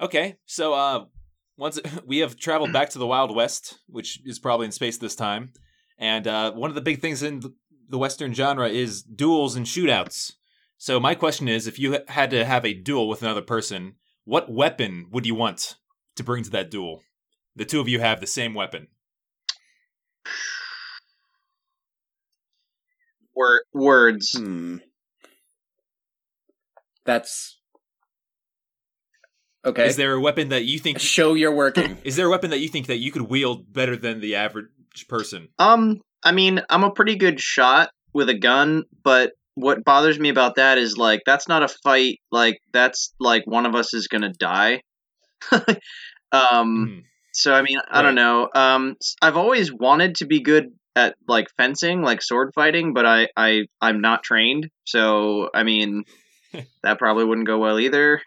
Okay, so uh, once we have traveled back to the Wild West, which is probably in space this time, and uh, one of the big things in the Western genre is duels and shootouts. So my question is, if you had to have a duel with another person, what weapon would you want to bring to that duel? The two of you have the same weapon. Word, words. Hmm. That's okay. Is there a weapon that you think Show you're working. is there a weapon that you think that you could wield better than the average person? Um, I mean, I'm a pretty good shot with a gun, but what bothers me about that is like that's not a fight. Like that's like one of us is gonna die. um, Hmm. so I mean, I don't know. Um, s- I've always wanted to be good at like fencing, like sword fighting, but I I I'm not trained. So I mean, that probably wouldn't go well either.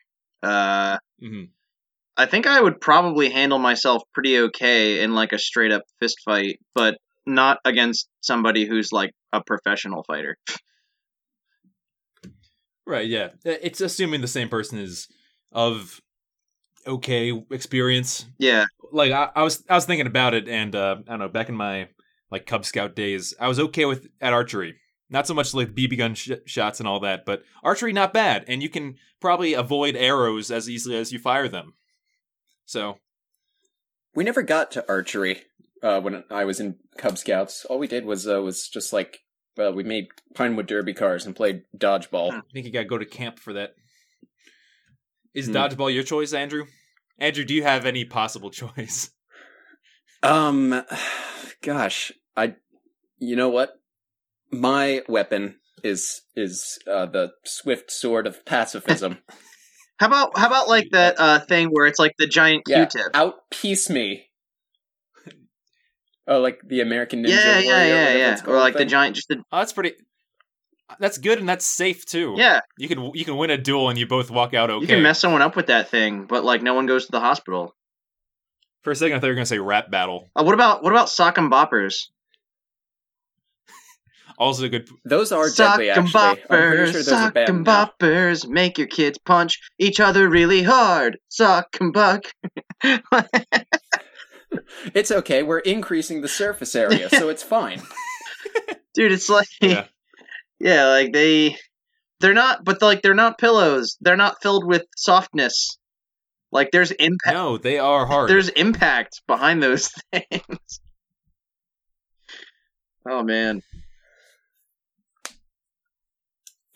Uh, Mhm. I think I would probably handle myself pretty okay in like a straight up fist fight, but not against somebody who's like a professional fighter. Right, yeah. It's assuming the same person is of okay experience. Yeah, Like I, I was I was thinking about it and uh I don't know, back in my like Cub Scout days, I was okay with at archery. Not so much like BB gun sh- shots and all that, but archery not bad and you can probably avoid arrows as easily as you fire them. So, we never got to archery uh, when I was in Cub Scouts. All we did was uh, was just like uh, we made Pinewood Derby cars and played dodgeball. I think you got to go to camp for that. Is Hmm. dodgeball your choice, Andrew? Andrew, do you have any possible choice? Um, gosh, I, you know what? My weapon is is uh, the swift sword of pacifism. how about how about like that uh thing where it's like the giant Q-tip? outpiece me. Oh, like the American Ninja Yeah, Warrior, yeah, yeah, whatever yeah. Or called like the giant, just the Oh, that's pretty. That's good and that's safe too. yeah. You can you can win a duel and you both walk out okay. You can mess someone up with that thing, but like no one goes to the hospital. For a second, I thought you were gonna say rap battle. Uh, what about what about sock and boppers? Also a good. Those are sock deadly, and actually. I'm pretty boppers, sure those are sock banned and now. boppers, make your kids punch each other really hard. Sock and buck. It's okay. We're increasing the surface area, so it's fine. Dude, it's like Yeah. yeah, like they they're not but like they're not pillows. They're not filled with softness. Like there's impact No, they are hard. there's impact behind those things. Oh man.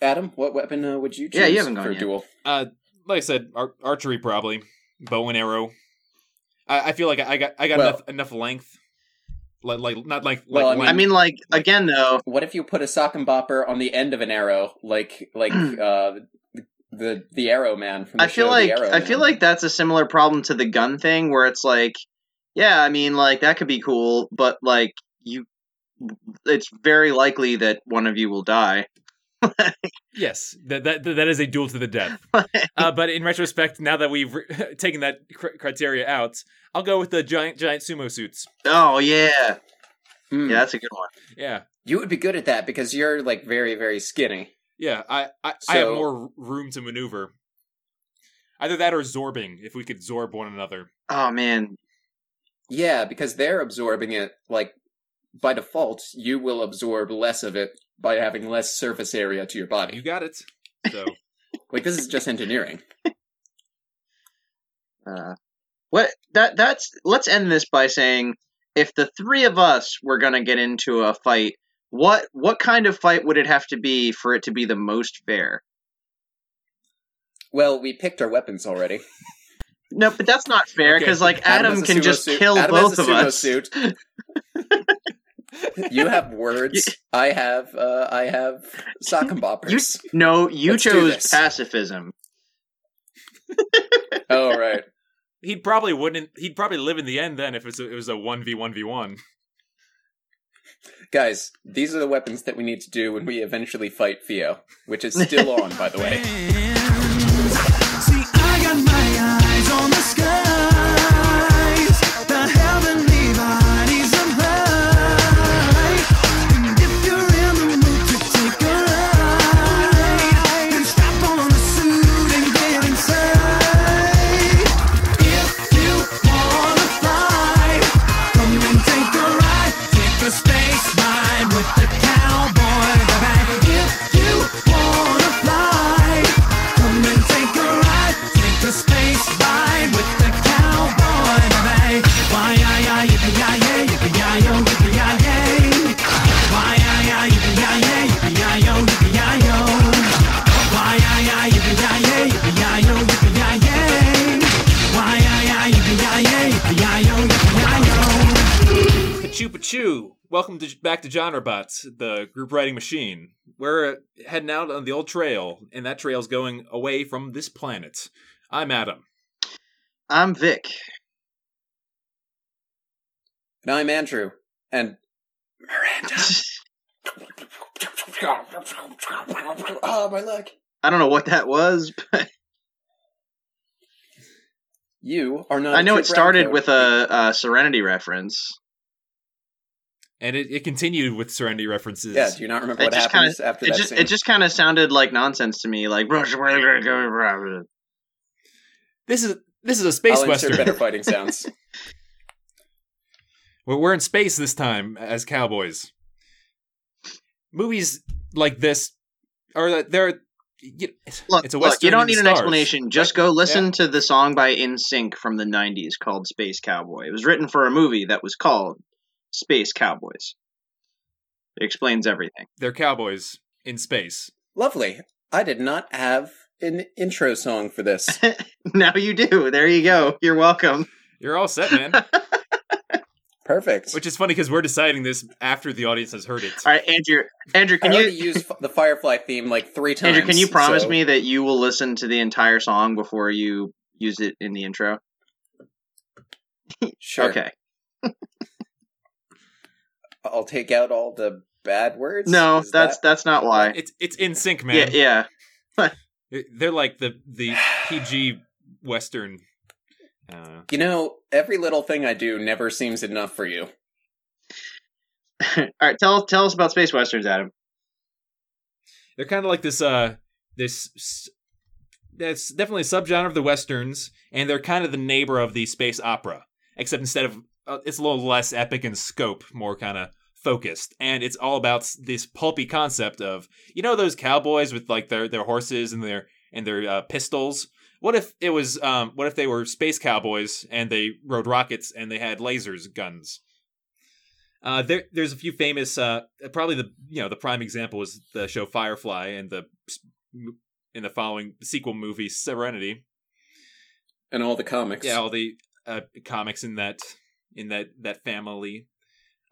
Adam, what weapon uh, would you choose Yeah, you haven't gone for a yet. duel? Uh, like I said, ar- archery probably, bow and arrow. I, I feel like I got I got Well- enough enough length. Like like not like Well, like I mean- I mean like again though, What if you put a sock and bopper on the end of an arrow, like like uh, the the Arrow Man from the I feel show, like the Arrow I feel like that's a similar problem to the gun thing where it's like yeah, I mean like that could be cool, but like you it's very likely that one of you will die. Yes, that, that that is a duel to the death. uh, but in retrospect, now that we've re- taken that cr- criteria out, I'll go with the giant giant sumo suits. Oh yeah. Hmm. Yeah, that's a good one. Yeah, you would be good at that because you're like very very skinny. yeah. I I, I have more room to maneuver. Either that or zorbing, if we could zorb one another. Oh man. Yeah, because they're absorbing it like by default. You will absorb less of it by having less surface area to your body. You got it. So Like this is just engineering. Uh, what that that's let's end this by saying if the three of us were gonna get into a fight, what what kind of fight would it have to be for it to be the most fair? Well, we picked our weapons already. No, but that's not fair Okay. because like Adam, has a can just suit. kill Adam both has a of sumo us. Suit. You have words. I have. uh I have sock and boppers. No, you Let's chose pacifism. oh right. he'd probably wouldn't. He'd probably live in the end then if it was a, it was a one v one v one. Guys, these are the weapons that we need to do when we eventually fight Theo, which is still on, by the way. Chew, welcome to, back to GenreBots, the group writing machine. We're heading out on the old trail, and that trail's going away from this planet. I'm Adam. I'm Vic. And I'm Andrew. And Miranda. oh, my leg. I don't know what that was, but You are not. I a know it started brown with a, a Serenity reference. And it, it continued with Serenity references. coat. Yeah, do you not remember It what just happens kinda- after It that just scene? it just kind of sounded like nonsense to me. Like This is this is a space I'll western. better fighting sounds. We're we're in space this time as cowboys. Movies like this are that they're you- look, it's a look, western you don't need an stars. explanation. Just go listen to the song by NSYNC from the '90s called "Space Cowboy." It was written for a movie that was called Space Cowboys. It explains everything. They're cowboys in space. Lovely. I did not have an intro song for this. now you do. There you go. You're welcome. You're all set, man. Perfect. Which is funny because we're deciding this after the audience has heard it. All right, Andrew. Andrew, can already you used f- the Firefly theme like three times. Andrew, can you promise so- me that you will listen to the entire song before you use it in the intro? Sure. Okay. I'll take out all the bad words. No, Is that's that- that's not why. It's it's in sync, man. yeah. They're like the the PG western. Uh, You know, every little thing I do never seems enough for you. All right, tell tell us about space westerns, Adam. they're kind of like this uh this that's definitely a subgenre of the westerns and they're kind of the neighbor of the space opera except instead of uh, it's a little less epic in scope more kind of focused and it's all about this pulpy concept of you know those cowboys with like their their horses and their and their uh, pistols what if it was um what if they were space cowboys and they rode rockets and they had lasers guns uh, there, there's a few famous. Uh, probably the you know the prime example is the show Firefly and the in the following sequel movie Serenity. And all the comics. Yeah, all the uh, comics in that in that that family.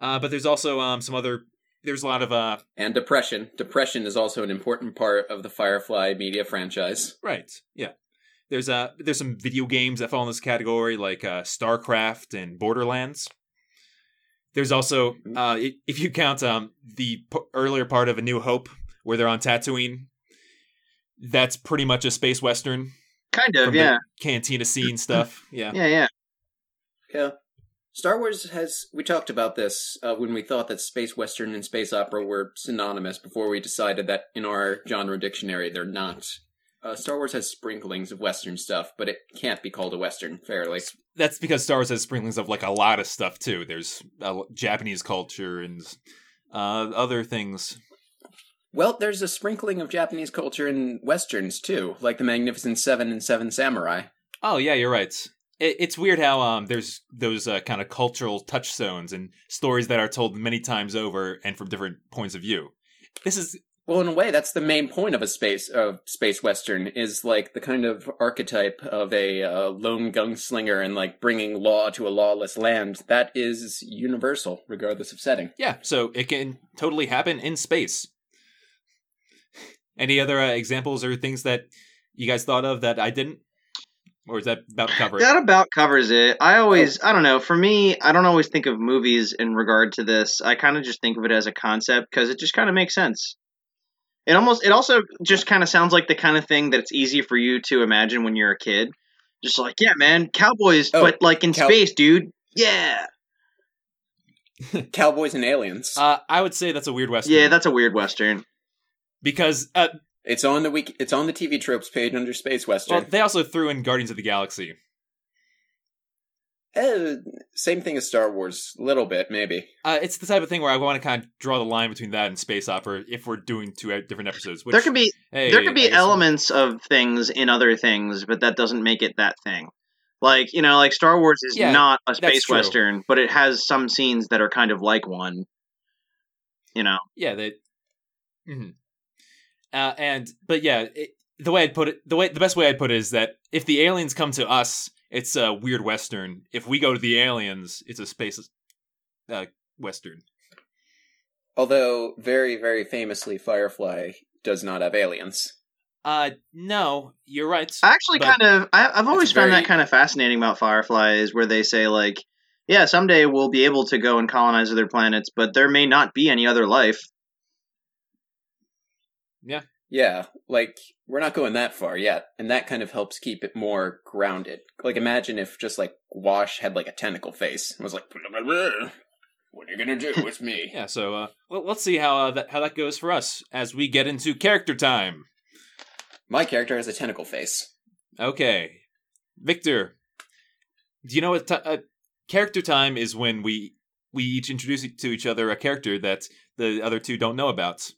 Uh, but there's also um, some other. There's a lot of uh, And depression. Depression is also an important part of the Firefly media franchise. right. Yeah, there's uh there's some video games that fall in this category like uh, StarCraft and Borderlands. There's also uh, if you count um the p- earlier part of A New Hope where they're on Tatooine. That's pretty much a space western. Kind of, from the yeah, cantina scene stuff. Yeah. yeah, yeah. Yeah. Star Wars has. We talked about this uh, when we thought that space western and space opera were synonymous before we decided that in our genre dictionary they're not. Uh, Star Wars has sprinklings of western stuff, but it can't be called a western fairly. That's because Star Wars has sprinklings of like a lot of stuff too. There's uh, Japanese culture and uh, other things. Well, there's a sprinkling of Japanese culture in westerns too, like the Magnificent Seven and Seven Samurai. Oh yeah, you're right. It, it's weird how um there's those uh, kind of cultural touchstones and stories that are told many times over and from different points of view. This is Well, in a way, that's the main point of a space of space western is like the kind of archetype of a uh, lone gunslinger and like bringing law to a lawless land. That is universal, regardless of setting. yeah. So it can totally happen in space. Any other uh, examples or things that you guys thought of that I didn't, or is that about cover it? That about covers it. I always, I don't know. For me, I don't always think of movies in regard to this. I kind of just think of it as a concept because it just kind of makes sense. It almost, it also just kind of sounds like the kind of thing that it's easy for you to imagine when you're a kid. Just like, yeah, man, cowboys, Oh, but like in cow- space, dude. Yeah, Cowboys and aliens. Uh, I would say that's a weird western. yeah, that's a weird western. because uh, it's on the week. It's on the TV tropes page under space western. well, they also threw in Guardians of the Galaxy. Eh, same thing as Star Wars, a little bit maybe. Uh, it's the type of thing where I want to kind of draw the line between that and space opera if we're doing two uh, different episodes. Which, there could be hey, there could I be guess- elements of things in other things, but that doesn't make it that thing. Like you know, like Star Wars is Yeah, not a space western, but it has some scenes that are kind of like one. You know, Yeah, they. mhm. Uh, and but yeah, it, the way I'd put it, the way the best way I'd put it is that if the aliens come to us, it's a weird western. If we go to the aliens, it's a space uh, western. Although very, very famously, Firefly does not have aliens. Uh, no, you're right. I actually kind of I, I've always found very- that kind of fascinating about Firefly is where they say like, yeah, someday we'll be able to go and colonize other planets, but there may not be any other life. Yeah, Yeah, like we're not going that far yet, and that kind of helps keep it more grounded. Like imagine if just like Wash had like a tentacle face and was like, "Blah, blah, blah. "What are you gonna do? It's me." Yeah, so uh, well, let's see how uh, that how that goes for us as we get into character time. My character has a tentacle face. Okay, Victor, do you know what ti uh, character time is? When we we each introduce to each other a character that the other two don't know about.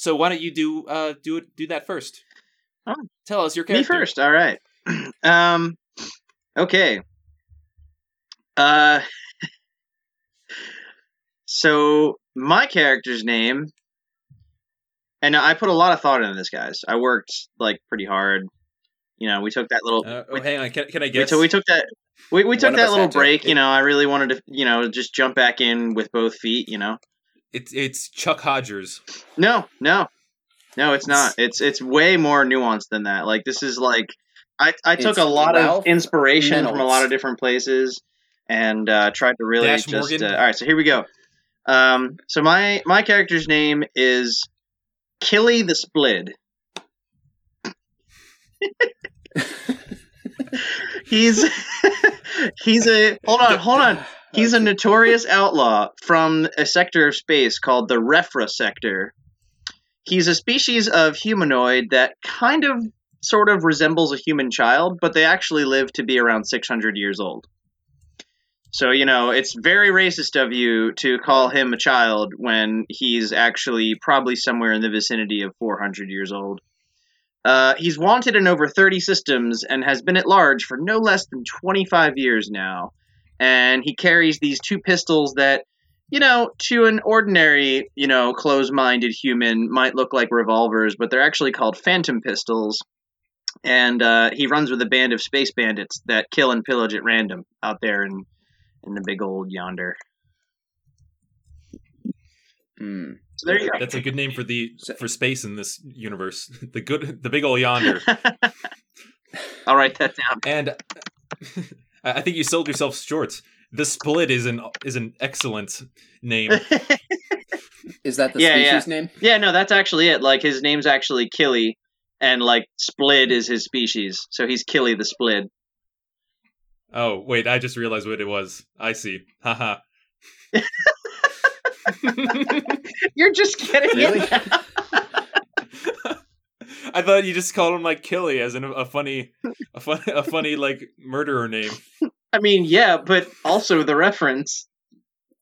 So why don't you do uh do it do that first? Oh. Tell us your character. Me character. first, all right. um, okay. Uh, so my character's name, and I put a lot of thought into this, guys. I worked like pretty hard. You know, we took that little. Uh, oh, we, hang on. Can, can I we, guess? took, we took that. We, we took that little to. break. You know, I really wanted to, you know, just jump back in with both feet. You know, It's it's Chuck Hodgers. no, no, no, it's not. It's it's way more nuanced than that. Like this is like I I took It's a lot Ralph of inspiration from a lot of different places and uh, tried to really Dash just. Uh, all right, so here we go. Um, so my my character's name is Killy the Splid. he's he's a hold on hold on He's a notorious outlaw from a sector of space called the Refra sector. He's a species of humanoid that kind of sort of resembles a human child, but they actually live to be around 600 years old. So, you know, it's very racist of you to call him a child when he's actually probably somewhere in the vicinity of 400 years old. Uh, he's wanted in over 30 systems and has been at large for no less than 25 years now and he carries these two pistols that you know to an ordinary you know close-minded human might look like revolvers but they're actually called phantom pistols and uh, he runs with a band of space bandits that kill and pillage at random out there in in the big old yonder Hmm. so there you go That's a good name for the for space in this universe. The good, the big old yonder. i'll write that down And I I think you sold yourself short. The split is an is an excellent name. Is that the Yeah, species yeah. name? yeah no that's actually it like his name's actually killy and like Split is his species so he's killy the splid Oh wait, I just realized what it was. I see. Haha. you're just kidding Really? I thought you just called him like Killy as in a, a funny, a fun, a funny like murderer name. I mean, yeah, but also the reference.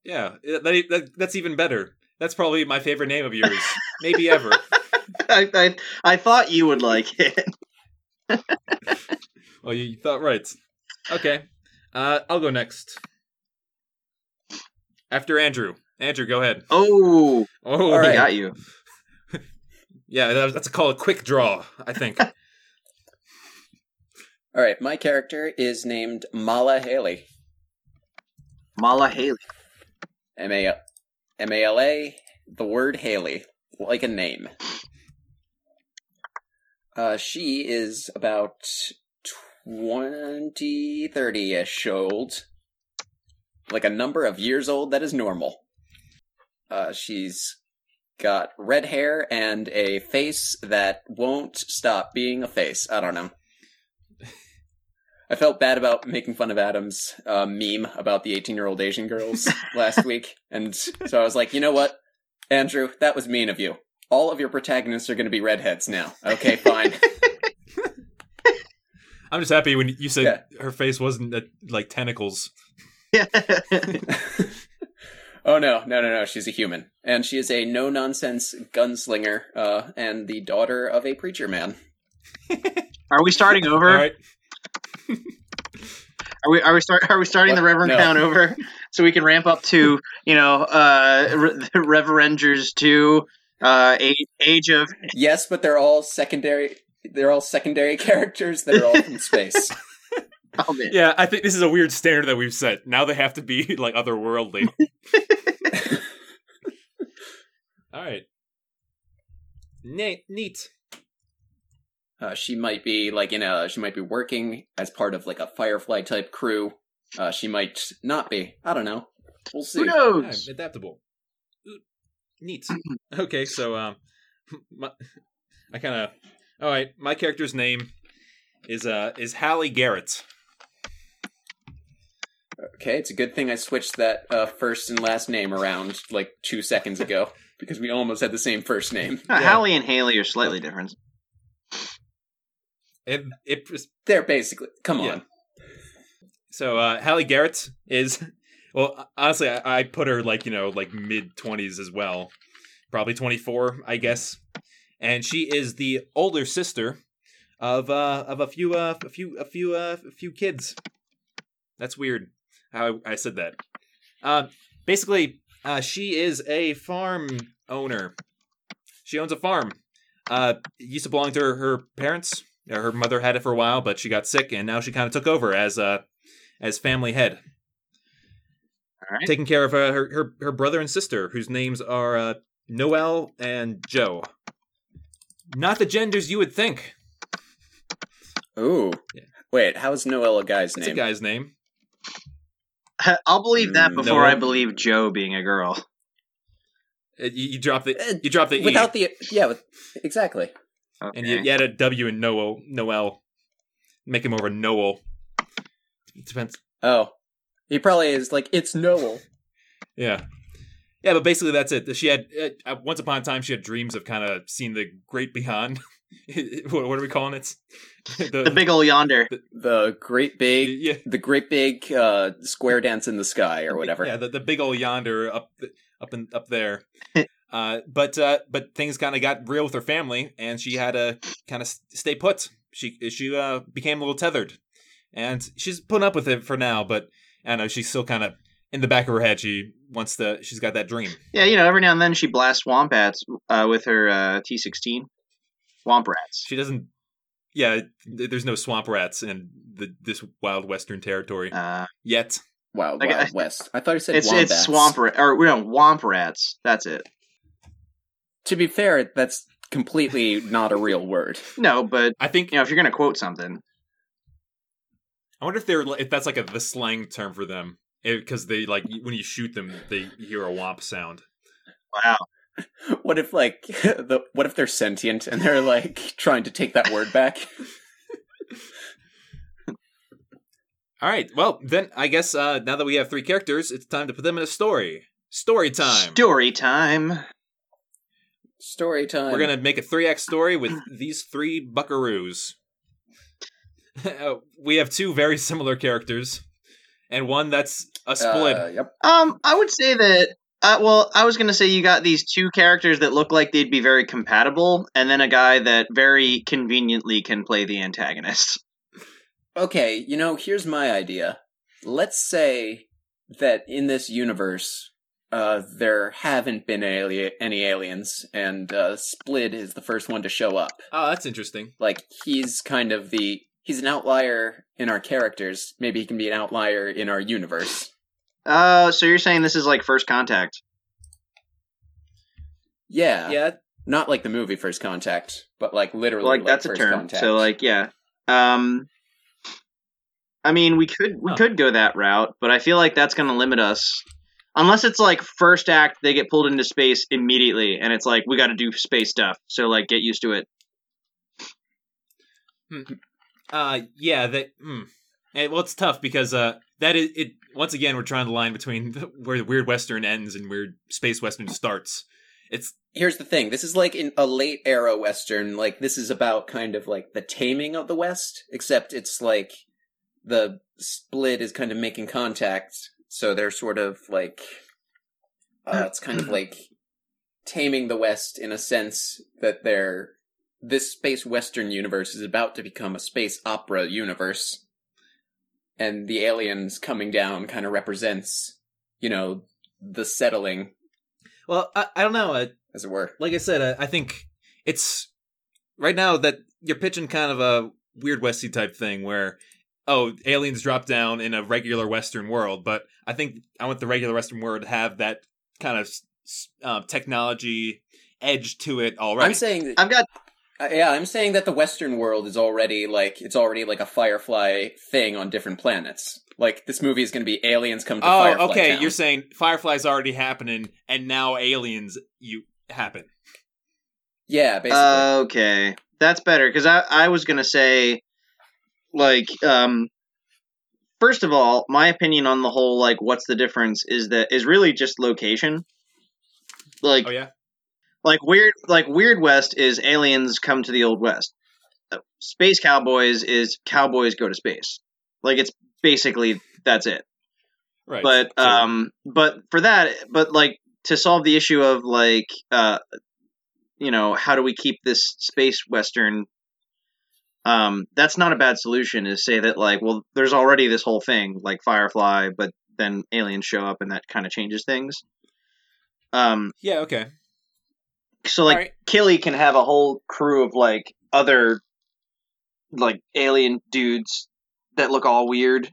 Yeah, that, that, that's even better. That's probably my favorite name of yours, maybe ever. I, I I thought you would like it. Well, you, you thought right. Okay, uh, I'll go next. After Andrew. Andrew, go ahead. Oh, Oh, I right. got you. Yeah, that, that's called a quick draw. I think. All right, my character is named Mala Haley. Mala Haley. M A M A L A. The word Haley, like a name. Uh, she is about 20, 30 ish old. Like a number of years old that is normal. Uh, she's got red hair and a face that won't stop being a face. I don't know. I felt bad about making fun of Adam's uh, meme about the 18 year old Asian girls last week. And so I was like, you know what? Andrew, that was mean of you. All of your protagonists are going to be redheads now. Okay, fine. I'm just happy when you said Yeah. her face wasn't uh, like tentacles. oh no, no, no, no. She's a human. And she is a no nonsense gunslinger uh, and the daughter of a preacher man. Are we starting over? All right. Are we are we start are we starting What? the Reverend No. count over so we can ramp up to you know uh Re- the Reverenders two uh age, age of Yes, but they're all secondary. They're all secondary characters that are all from space. Oh man. Yeah, I think this is a weird standard that we've set. Now they have to be like otherworldly. All right. Neat. Neat. Uh, she might be like in a. She might be working as part of like a Firefly type crew. Uh, she might not be. I don't know. We'll see. Who Yeah, knows? adaptable. Ooh, Neat. Okay, so um, my, I kind of. All right, my character's name is uh is Hallie Garrett. Okay, it's a good thing I switched that uh, first and last name around like two seconds ago because we almost had the same first name. Uh, Yeah. Hallie and Haley are slightly different. It it They're basically. Come Yeah. on. So uh Hallie Garrett is well honestly I, I put her like, you know, like mid 20s as well. Probably 24, I guess. And she is the older sister of uh of a few uh a few a few uh a few kids. That's weird how I, I said that. Uh basically uh she is a farm owner. She owns a farm. Uh used to belong to her, her parents. Uh, Her mother had it for a while, but she got sick and now she kind of took over as uh as family head, All right. taking care of uh, her, her her brother and sister, whose names are uh, Noel and Joe. Not the genders you would think. Ooh. Yeah. Wait, how's Noel a guy's It's name? a guy's name. I'll believe that Mm, before no. I believe Joe being a girl. Uh, You, you drop the Uh, you drop the e, Without the yeah, with, exactly. Okay. and you, you add a W in Noel. Noel, make him over of a Noel. Depends. Oh, he probably is like it's Noel. Yeah. Yeah, but basically that's it. She had uh, once upon a time she had dreams of kind of seeing the great beyond. what, what are we calling it? the big ol' yonder. The great big, yeah, the great big uh, square dance in the sky or whatever. Yeah, the, the big old yonder up up and up there. uh, but uh, but things kind of got real with her family, and she had to kind of stay put. She she uh, became a little tethered, and she's putting up with it for now. But I know she's still kind of in the back of her head. She wants to. She's got that dream. Yeah, you know, every now and then she blasts swamp rats uh, with her uh, T16. Swamp rats. She doesn't. Yeah, there's no swamp rats in the this wild western territory Uh, yet. Wild, Like, Wild I- West. I thought you said it's wombats. it's swamp rat or no womp rats. That's it. To be fair, that's completely not a real word. No, but I think you know, if you're gonna quote something, I wonder if they're if that's like a the slang term for them because they like when you shoot them they hear a womp sound. wow. What if like the what if they're sentient and they're like trying to take that word back? All right, well then I guess uh, now that we have three characters, it's time to put them in a story. Story time. Story time. Story time. We're gonna make a three act story with these three buckaroos. Uh, we have two very similar characters, and one that's a split. Uh, yep. Um, I would say that. Uh, well, I was gonna say you got these two characters that look like they'd be very compatible, and then a guy that very conveniently can play the antagonist. Okay, you know, here's my idea. Let's say that in this universe, uh, there haven't been ali- any aliens, and uh, Split is the first one to show up. oh, that's interesting. Like he's kind of the he's an outlier in our characters. Maybe he can be an outlier in our universe. Uh, so you're saying this is like First Contact? Yeah, Yeah, not like the movie First Contact, but like literally like that's a term. Contact. So like yeah. Um, I mean, we could we Huh. could go that route, but I feel like that's gonna limit us. Unless it's like first act, they get pulled into space immediately, and it's like we got to do space stuff. So like, get used to it. uh, yeah. That. Hmm. And, well, it's tough because uh, that is it. Once again, we're trying to line between where the Weird Western ends and Weird Space Western starts. It's here's the thing this is like in a late era western like this is about kind of like the taming of the west except it's like the split is kind of making contact so they're sort of like uh, it's kind of like taming the west in a sense that they're this space western universe is about to become a space opera universe and the aliens coming down kind of represents you know the settling well, I, I don't know. Uh, as it were like I said, I, I think it's right now that you're pitching kind of a weird Westy type thing where oh, aliens drop down in a regular Western world, but I think I want the regular Western world to have that kind of s- s- uh, technology edge to it already. I'm saying that I've got Uh, yeah, I'm saying that the Western world is already like it's already like a Firefly thing on different planets. Like this movie is going to be aliens come to Firefly. oh, Firefly okay. Town. You're saying Firefly's already happening, and now aliens you happen. yeah, basically. Uh, okay, that's better because I I was gonna say, like, um, first of all, my opinion on the whole like what's the difference is that is really just location. Like Oh yeah. Like weird like Weird West is aliens come to the old west. Space Cowboys is cowboys go to space. Like it's basically that's it. Right. but So- um but for that but like to solve the issue of like uh you know how do we keep this space western um that's not a bad solution is say that like well there's already this whole thing like firefly but then aliens show up and that kind of changes things um yeah. Okay. So like Alright. Killy can have a whole crew of like other like alien dudes that look all weird.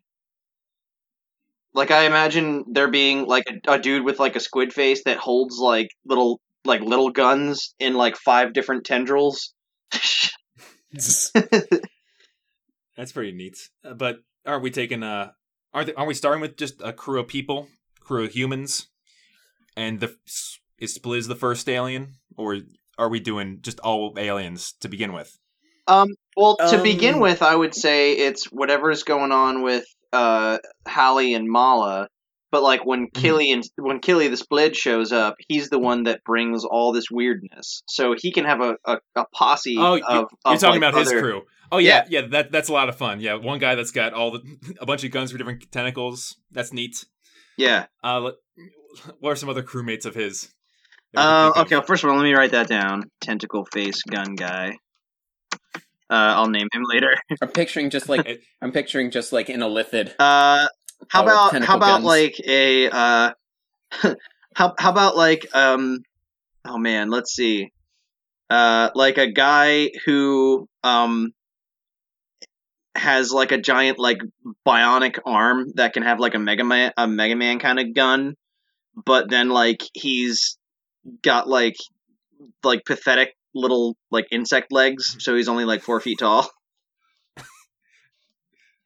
Like I imagine there being like a, a dude with like a squid face that holds like little like little guns in like five different tendrils. That's pretty neat. Uh, But are we taking uh are they, are we starting with just a crew of people, crew of humans, and the is Spliz the first alien, or are we doing just all aliens to begin with? Um, well, to begin Um, with, I would say it's whatever's going on with uh Hallie and Mala. But like when Mm-hmm. Killy and when Killy the Splid shows up, he's the one that brings all this weirdness. So he can have a, a, a posse Oh, of, you- of You're talking like, about his crew. Oh yeah, yeah, that that's a lot of fun. Yeah, one guy that's got all the a bunch of guns for different tentacles. That's neat. Yeah. Uh, what are some other crewmates of his? That we can Uh, okay. Well, first of all, let me write that down. Tentacle face gun guy. Uh, I'll name him later. I'm picturing just like I'm picturing just like in a lithid. Uh, how about how about guns. like a uh, how how about like um, oh man, let's see, uh, like a guy who um has like a giant like bionic arm that can have like a Mega Man a Mega Man kind of gun, but then like he's got like like pathetic little like insect legs, so he's only like four feet tall.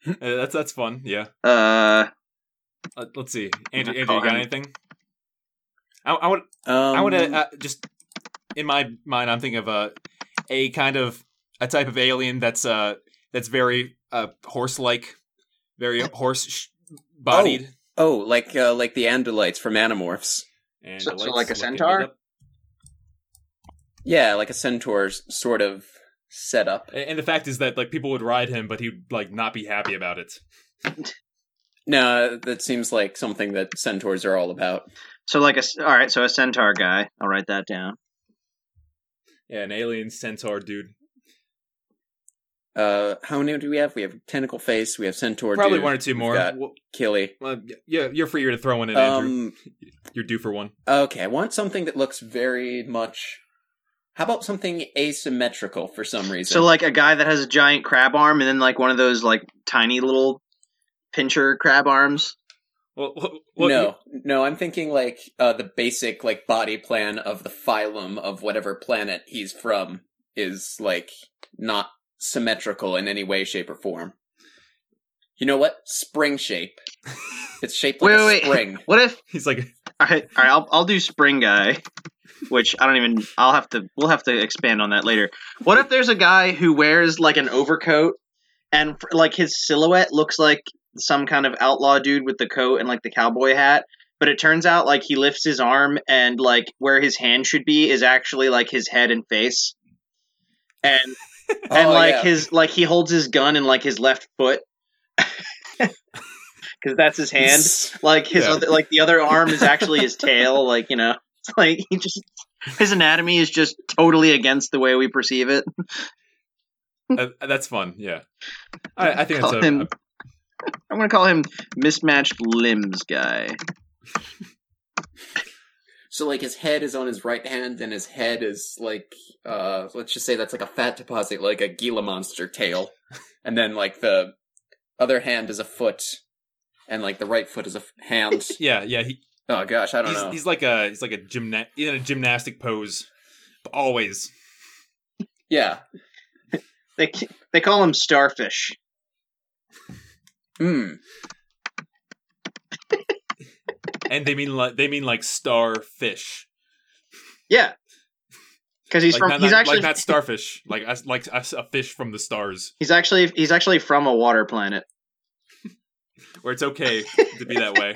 Uh, that's that's fun. Yeah. Uh, Uh, let's see, Andrew. Andrew, you got him. anything? I, I would. Um, I would uh, just in my mind, I'm thinking of a a kind of a type of alien that's uh that's very uh horse-like, very horse-bodied. Oh, like uh, like the Andalites from Animorphs. And So- so like a centaur? Yeah, like a centaur's sort of setup. And and the fact is that like people would ride him, but he'd like not be happy about it. No, that seems like something that centaurs are all about. so like a all right, so a centaur guy. I'll write that down. Yeah, an alien centaur dude. Uh, how many do we have? We have tentacle face. We have centaur. Probably dude, one or two we've more. got Well, Killy. uh, yeah, you're free to throw one in, Andrew. Um, You're due for one. okay, I want something that looks very much. How about something asymmetrical for some reason? So like a guy that has a giant crab arm and then like one of those like tiny little pincher crab arms. Well, well, well, no, no, I'm thinking like uh, the basic like body plan of the phylum of whatever planet he's from is like not symmetrical in any way, shape, or form. You know what? Spring shape. It's shaped like Wait, a wait, wait. spring. What if he's like all right, all right, I'll I'll do spring guy, which I don't even I'll have to we'll have to expand on that later. What if there's a guy who wears like an overcoat and like his silhouette looks like some kind of outlaw dude with the coat and like the cowboy hat, but it turns out like he lifts his arm and like where his hand should be is actually like his head and face. And and Oh, like yeah. his like he holds his gun in like his left foot because that's his hand like his Yeah. other, like the other arm is actually his tail like you know it's like he just his anatomy is just totally against the way we perceive it uh, that's fun. Yeah, I, I think that's a, him, a... I'm gonna call him mismatched limbs guy So like his head is on his right hand, and his head is like uh let's just say that's like a fat deposit, like a Gila monster tail, and then like the other hand is a foot, and like the right foot is a f- hand. Yeah, yeah. He, oh gosh, I don't he's, know. he's like a he's like a gymna- in a gymnastic pose, but always. Yeah. They they call him starfish. Hmm. And they mean like they mean like starfish. Yeah, because he's like from not, he's not- actually like not starfish, like a, like a, a fish from the stars, he's actually he's actually from a water planet. where it's okay to be that way.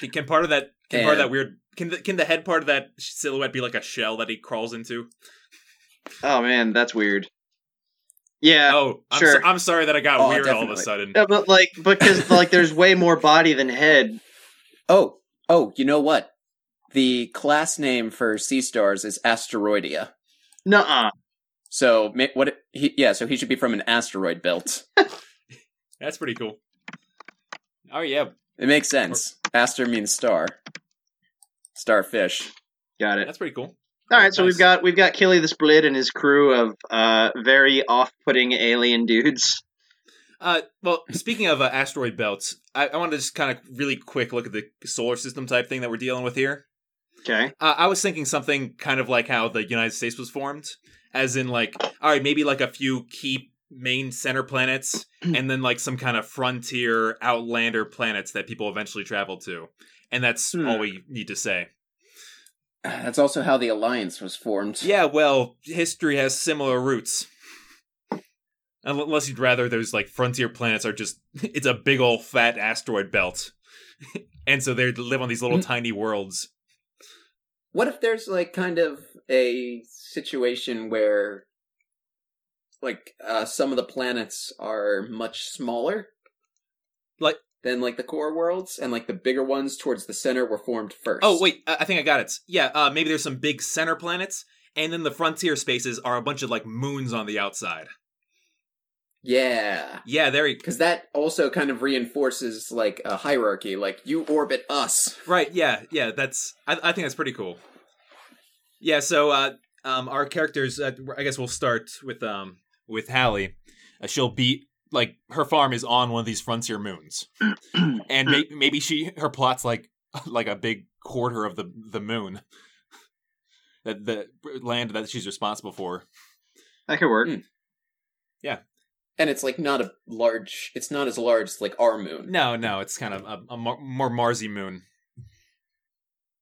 Can, can part of that can part of that weird can the, can the head part of that silhouette be like a shell that he crawls into? Oh man, that's weird. Yeah, Oh, I'm, sure. so, I'm sorry that I got Oh, weird all of a sudden. Yeah, but like because like there's way more body than head. Oh, oh, you know what? The class name for sea stars is Asteroidea. Nuh-uh. So ma- what? He, yeah, so he should be from an asteroid belt. That's pretty cool. Oh yeah, It makes sense. Aster means star. Starfish. Got it. that's pretty cool. All right, so Nice. we've got we've got Killy the Split and his crew of uh very off-putting alien dudes. Uh, well, speaking of uh, asteroid belts, I, I wanted to just kind of really quick look at the solar system type thing that we're dealing with here. Okay. Uh, I was thinking something kind of like how the United States was formed, as in like, all right, maybe like a few key main center planets, and then like some kind of frontier outlander planets that people eventually travel to, and that's Hmm. all we need to say. That's also how the alliance was formed. Yeah, well, history has similar roots. Unless you'd rather those like frontier planets are just it's a big old fat asteroid belt. and so they live on these little tiny worlds. What if there's like kind of a situation where like uh some of the planets are much smaller? Like- than like the core worlds and like the bigger ones towards the center were formed first. Oh, wait, I I think I got it. Yeah, uh maybe there's some big center planets and then the frontier spaces are a bunch of like moons on the outside. Yeah. Yeah, there you Because that also kind of reinforces like a hierarchy, like you orbit us. Right, yeah, yeah, that's I, I think that's pretty cool. Yeah, so uh um our characters uh, I guess we'll start with um with Hallie. Uh, she'll be like her farm is on one of these frontier moons. and may- maybe she her plot's like like a big quarter of the the moon. That the land that she's responsible for. That could work. Hmm. And it's like not a large it's not as large as like our moon. No, no, it's kind of a, a more, more Marsy moon.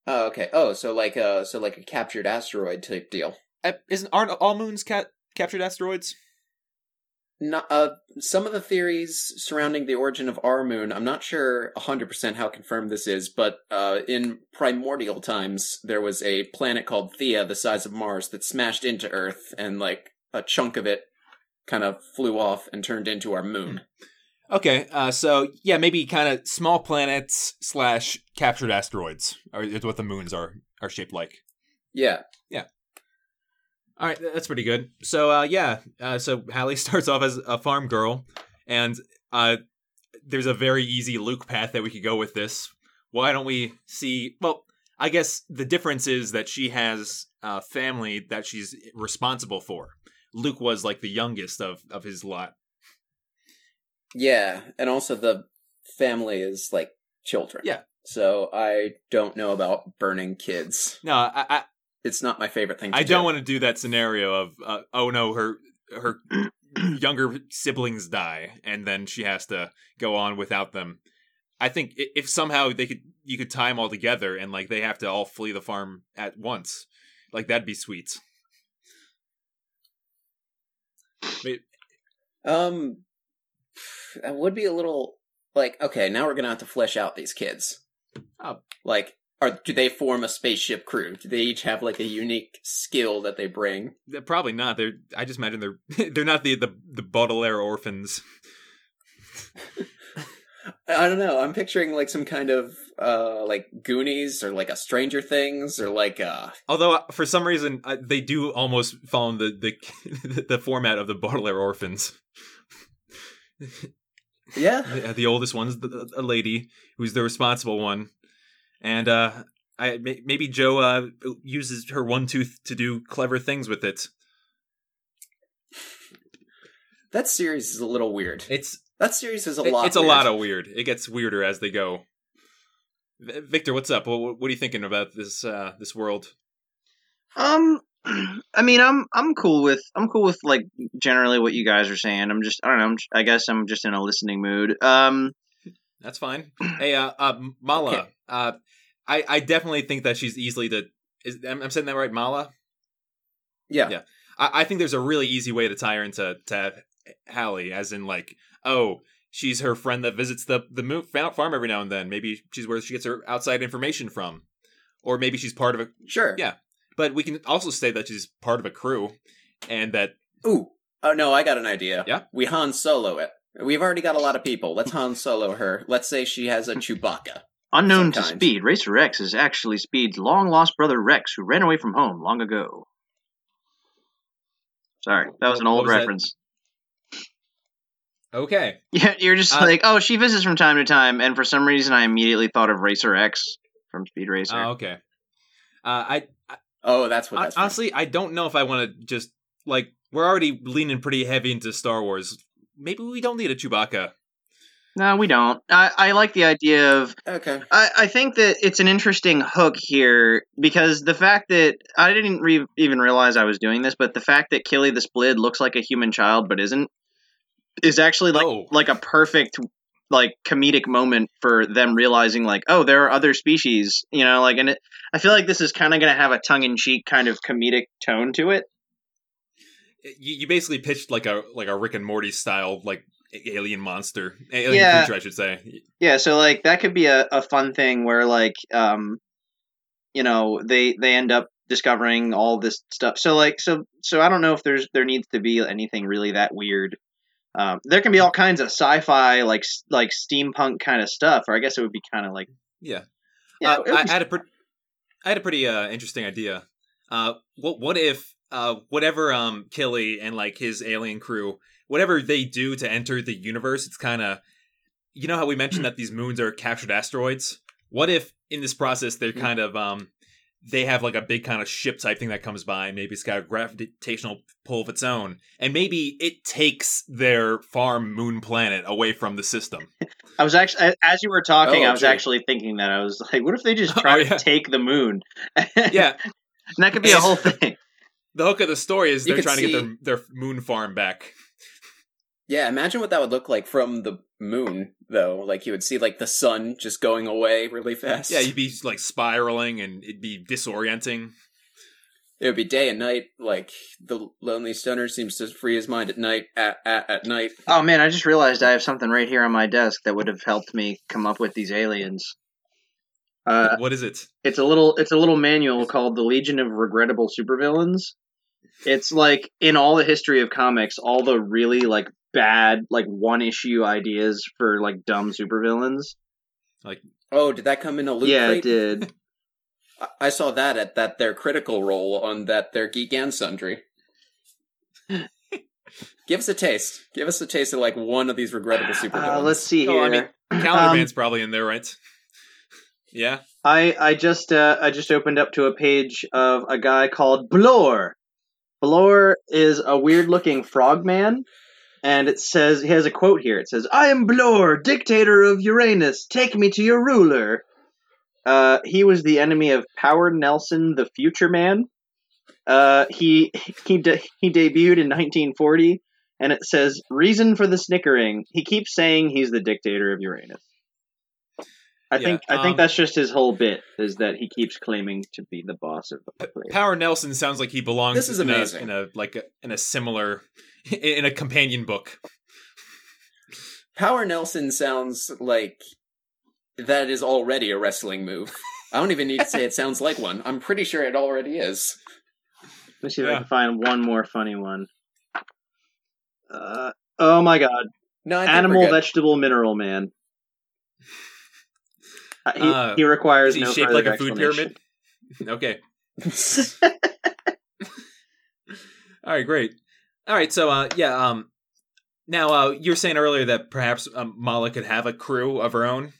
Oh, okay. Oh, so like uh so like a captured asteroid type deal. Uh, Isn't aren't all moons ca- captured asteroids? Not, uh, some of the theories surrounding the origin of our moon, I'm not sure 100% how confirmed this is, but uh, in primordial times, there was a planet called Theia, the size of Mars, that smashed into Earth, and like a chunk of it kind of flew off and turned into our moon. Okay, uh, so yeah, maybe kind of small planets slash captured asteroids are is what the moons are are shaped like. Yeah. All right, that's pretty good. So uh, yeah, uh, so Hallie starts off as a farm girl, and uh, there's a very easy Luke path that we could go with this. Why don't we see? Well, I guess the difference is that she has a family that she's responsible for. Luke was like the youngest of of his lot. Yeah, and also the family is like children. Yeah. So I don't know about burning kids. No, I, I It's not my favorite thing to I do. don't want to do that scenario of uh, oh no her her younger siblings die and then she has to go on without them. I think if somehow they could you could tie them all together and like they have to all flee the farm at once, like that'd be sweet. Wait, Um, that would be a little like okay. Now we're gonna have to flesh out these kids. Oh. Like, do they form a spaceship crew? Do they each have like a unique skill that they bring? they're probably not. They're I just imagine they're they're not the the, the Baudelaire orphans. I don't know. I'm picturing like some kind of uh like Goonies or like a Stranger Things or like uh Although uh, for some reason uh, they do almost follow the the the format of the Baudelaire orphans. yeah. the, the oldest one's the, a lady who's the responsible one, and uh, I maybe Joe uh, uses her one tooth to do clever things with it. That series is a little weird. It's That series is a it- lot. it's a lot of weird. It gets weirder as they go. Victor, what's up? What, what are you thinking about this uh, this world? Um, I mean, I'm I'm cool with I'm cool with like generally what you guys are saying. I'm just I don't know. I'm, j- I guess I'm just in a listening mood. Um, That's fine. Hey, uh, uh Mala. Okay. Uh, I I definitely think that she's easily the. Is I'm, I'm saying that right, Mala? Yeah. Yeah. I, I think there's a really easy way to tie her into to Hallie, as in like, oh, she's her friend that visits the the mo- farm every now and then. Maybe she's where she gets her outside information from, or maybe she's part of a. Sure. Yeah. But we can also say that she's part of a crew, and that Ooh. Oh no, I got an idea. Yeah? We Han Solo it. We've already got a lot of people. Let's Han Solo her. Let's say she has a Chewbacca. unknown to kind. Speed, Racer X is actually Speed's long lost brother Rex, who ran away from home long ago. Sorry, that was an old was that? reference. okay, Yeah, you're just Uh, like, oh, she visits from time to time, and for some reason, I immediately thought of Racer X from Speed Racer. uh, okay. Uh, I Oh, that's what Hon- that's. from. honestly, I don't know if I want to just like we're already leaning pretty heavy into Star Wars. Maybe we don't need a Chewbacca. no, we don't. I, I like the idea of Okay. I, I think that it's an interesting hook here because the fact that I didn't re- even realize I was doing this, but the fact that Killy the Splid looks like a human child but isn't is actually like Oh. like a perfect like comedic moment for them realizing like oh there are other species you know like and it, I feel like this is kind of going to have a tongue in cheek kind of comedic tone to it. You, you basically pitched like a like a Rick and Morty style like alien monster, alien Yeah. creature, I should say. Yeah, so like that could be a, a fun thing where like um you know, they they end up discovering all this stuff. So like so so I don't know if there's there needs to be anything really that weird. Um there can be all kinds of sci-fi like like steampunk kind of stuff, or I guess it would be kind of like Yeah, yeah, uh, I, I had a pre- I had a pretty uh, interesting idea. Uh, what what if uh, whatever um Killy and like his alien crew, whatever they do to enter the universe, it's kind of you know how we mentioned that these moons are captured asteroids. What if in this process they're Hmm. kind of um they have like a big kind of ship type thing that comes by. Maybe it's got a gravitational pull of its own, and maybe it takes their farm moon planet away from the system. I was actually as you were talking, Oh, I was gee. actually thinking that I was like, what if they just Oh, try yeah. to take the moon? Yeah, and that could be a whole thing. The hook of the story is they're could trying to get their their moon farm back. Yeah, imagine what that would look like from the moon, though. Like you would see like the sun just going away really fast. Yeah, you'd be like spiraling and it'd be disorienting. it would be day and night. Like the lonely stoner seems to free his mind at night. At at, at night. Oh man, I just realized I have something right here on my desk that would have helped me come up with these aliens. Uh, what is it? it's a little it's a little manual called the Legion of Regrettable Supervillains. It's like in all the history of comics, all the really like bad like one issue ideas for like dumb supervillains. Like oh, did that come in a loot yeah, crate? it did. I- I saw that at that their critical role on that their Geek and Sundry. Give us a taste. Give us a taste of like one of these regrettable supervillains. Uh, let's see here. Oh, I mean, Calendar Um, Man's probably in there, right? Yeah. I I just uh, I just opened up to a page of a guy called Blor. Blor is a weird looking frogman, and it says he has a quote here. It says, "I am Blor, dictator of Uranus. Take me to your ruler." Uh, he was the enemy of Power Nelson, the Future Man. Uh, he he de- he debuted in 1940, and it says, "Reason for the snickering. He keeps saying he's the dictator of Uranus." I Yeah, think I think um, that's just his whole bit is that he keeps claiming to be the boss of the place. Power Nelson sounds like he belongs This is in, amazing. A, in a like a, in a similar in a companion book. Power Nelson sounds like that is already a wrestling move. I don't even need to say it sounds like one. I'm pretty sure it already is. Let me see if I can find one more funny one. Uh, oh my god! No, Animal, vegetable, mineral man. Uh, he, Uh, he requires Is he no shaped like a food pyramid? Okay. All right, great. All right, so uh, yeah, um, now uh, you were saying earlier that perhaps um, Mala could have a crew of her own.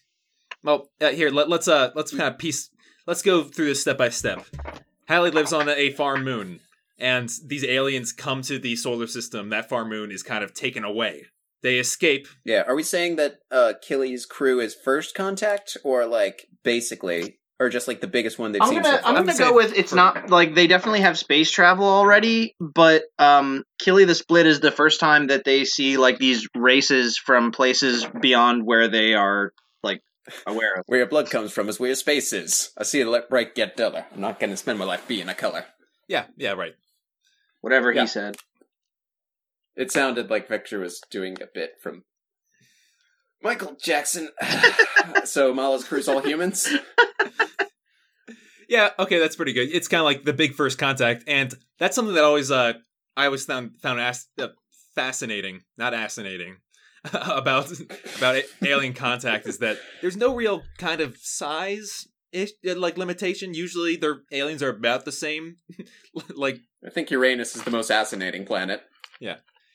Well, uh, here let, let's uh let's kind of piece. Let's go through this step by step. Hallie lives on a farm moon. and these aliens come to the solar system. That far moon is kind of taken away. They escape. Yeah, are we saying that uh Killy's crew is first contact or like basically or just like the biggest one they've I'm seen gonna so far? I'm I'm gonna saying go with it's not like they definitely have space travel already, but um Killy the Split is the first time that they see like these races from places beyond where they are like aware of. Where your blood comes from is where your space is. I see a let bright get duller. I'm not gonna spend my life being a color. Yeah, yeah, right. Whatever Yeah. he said. It sounded like Victor was doing a bit from Michael Jackson. so Mala's crew's all humans? Yeah, okay, that's pretty good. It's kind of like the big first contact, and that's something that always uh I always found found as- uh, fascinating, not ascinating, about about alien contact is that there's no real kind of size ish like limitation. Usually, their aliens are about the same. like I think Uranus is the most fascinating planet.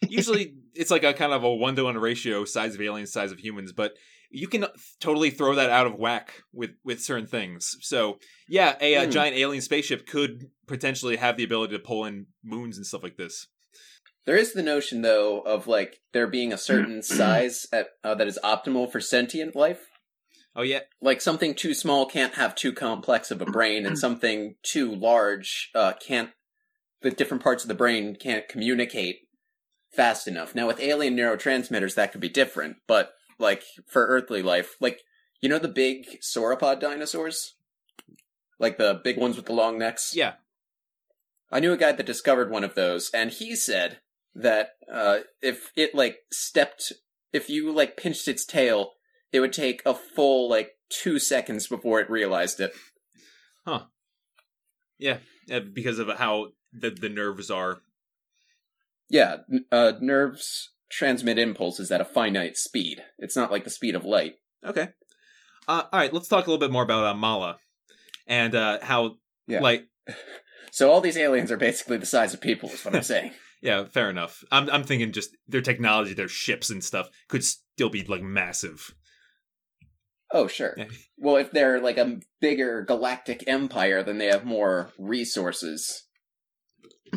Usually, it's like a kind of a one to one ratio size of aliens, size of humans, but you can totally throw that out of whack with with certain things. So yeah, a, Hmm. giant alien spaceship could potentially have the ability to pull in moons and stuff like this. There is the notion, though, of like there being a certain size at, uh, that is optimal for sentient life. Oh yeah, Like something too small can't have too complex of a brain, and something too large uh, can't. The different parts of the brain can't communicate fast enough. Now, with alien neurotransmitters, that could be different, but like for earthly life, like you know the big sauropod dinosaurs, like the big ones with the long necks. yeah. I knew a guy that discovered one of those, and he said that uh, if it like stepped, if you like pinched its tail, it would take a full like two seconds before it realized it. Huh. Yeah, uh, because of how the the nerves are. Yeah, uh, nerves transmit impulses at a finite speed. It's not like the speed of light. Okay. Uh, all right, let's talk a little bit more about uh, Mala and uh, how Yeah. like So all these aliens are basically the size of people. Is what I'm saying. yeah, fair enough. I'm I'm thinking just their technology, their ships and stuff could still be like massive. Oh, sure. Yeah. Well, if they're like a bigger galactic empire, then they have more resources.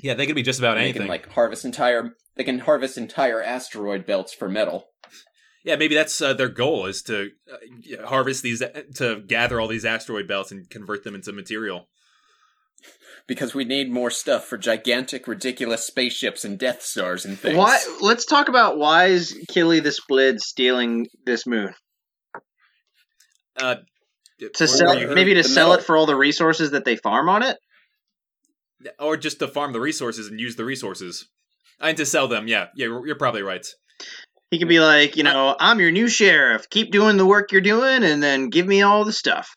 Yeah, they could be just about they anything. can like harvest entire. They can harvest entire asteroid belts for metal. Yeah, maybe that's uh, their goal is to uh, harvest these, to gather all these asteroid belts and convert them into material. Because we need more stuff for gigantic, ridiculous spaceships and Death Stars and things. Why let's talk about why is Killy the Splid stealing this moon? Uh, To sell maybe to the sell metal. it for all the resources that they farm on it? Or just to farm the resources and use the resources, and to sell them. Yeah, yeah, you're probably right. He could be like, you know, I'm your new sheriff. Keep doing the work you're doing and then give me all the stuff.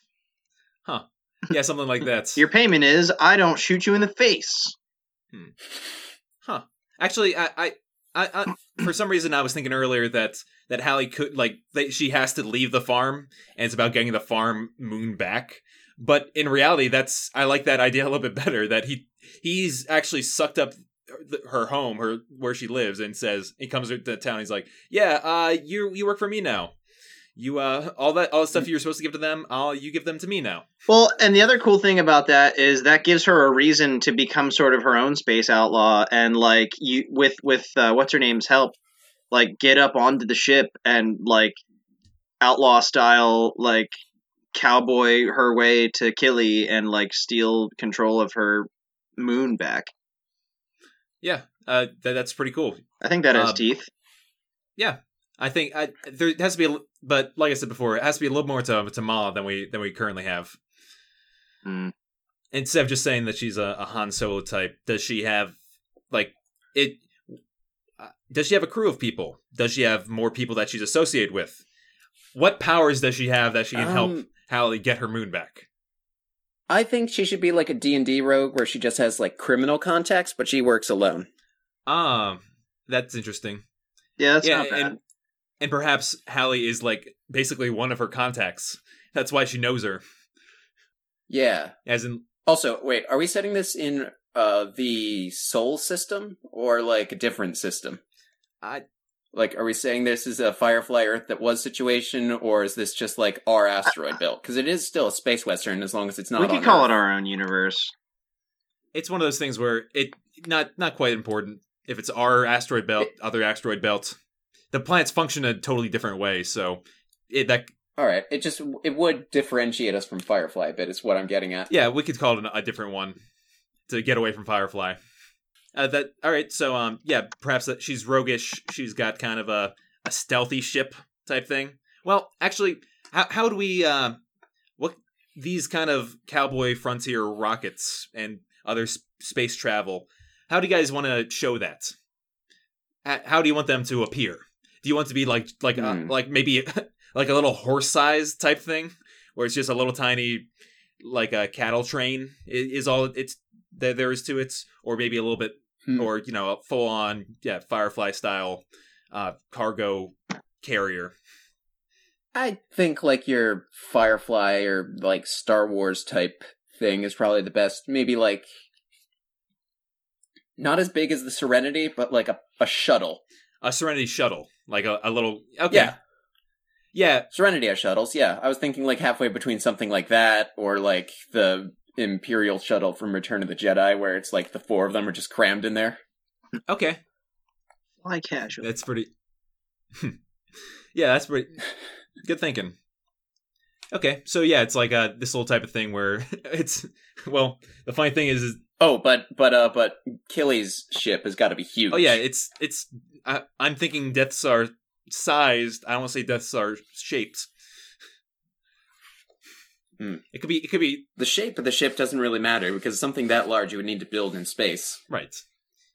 Huh? Yeah, something like that. Your payment is I don't shoot you in the face. Hmm. Huh. Actually, I, I, I, I, for some reason, I was thinking earlier that that Hallie could like that she has to leave the farm, and it's about getting the farm moon back. But in reality, that's I like that idea a little bit better. That he he's actually sucked up her home, her where she lives, and says he comes to the town. He's like, "Yeah, uh, you you work for me now. You uh, all that all the stuff you're supposed to give to them, I'll you give them to me now." Well, and the other cool thing about that is that gives her a reason to become sort of her own space outlaw and like you with with uh, what's her name's help, like get up onto the ship and like outlaw style like cowboy her way to Killy and like steal control of her moon back. Yeah, uh, that, that's pretty cool. I think that has Um, teeth. Yeah, I think I, there has to be, a, but like I said before, it has to be a little more to to Mala than we than we currently have. Mm. Instead of just saying that she's a, a Han Solo type, does she have like it? uh, Does she have a crew of people? Does she have more people that she's associated with? What powers does she have that she can help Um, Hallie get her moon back? I think she should be like a D&D rogue where she just has like criminal contacts, but she works alone. Um, that's interesting. Yeah, that's yeah, not bad. and and perhaps Hallie is like basically one of her contacts. That's why she knows her. Yeah. As in, Also, wait, are we setting this in uh the Sol system or like a different system? I Like, are we saying this is a Firefly Earth that was situation, or is this just like our asteroid belt? Because it is still a space western as long as it's not. we could call Earth. it our own universe. it's one of those things where it not not quite important. If it's our asteroid belt, other asteroid belt, the planets function a totally different way. So it, that All right, it just it would differentiate us from Firefly but it's what I'm getting at. yeah, we could call it a different one to get away from Firefly. Uh, that all right. So um, yeah, perhaps that she's roguish. She's got kind of a a stealthy ship type thing. Well, actually, how how do we uh, what these kind of cowboy frontier rockets and other s- space travel? How do you guys want to show that? How do you want them to appear? Do you want to be like like uh, Hmm. like maybe like a little horse size type thing, where it's just a little tiny like a cattle train is all it's that there is to it, or maybe a little bit, Hmm. or you know, a full on yeah Firefly style uh, cargo carrier. I think like your Firefly or like Star Wars type thing is probably the best. Maybe like not as big as the Serenity, but like a, a shuttle. A Serenity shuttle, like a, a little okay, Yeah. yeah, Serenity has shuttles, yeah. I was thinking like halfway between something like that or like the Imperial shuttle from Return of the Jedi, where it's like the four of them are just crammed in there. okay, Fly casual. that's pretty. yeah, that's pretty good thinking. Okay, so yeah, it's like uh this little type of thing where it's well, the funny thing is, is Oh, but but uh but Killy's ship has got to be huge. Oh yeah, it's it's. I, I'm thinking Death Star sized. I don't want to say Death Star shaped. Hmm. It could be. It could be the shape of the ship doesn't really matter because something that large you would need to build in space. right.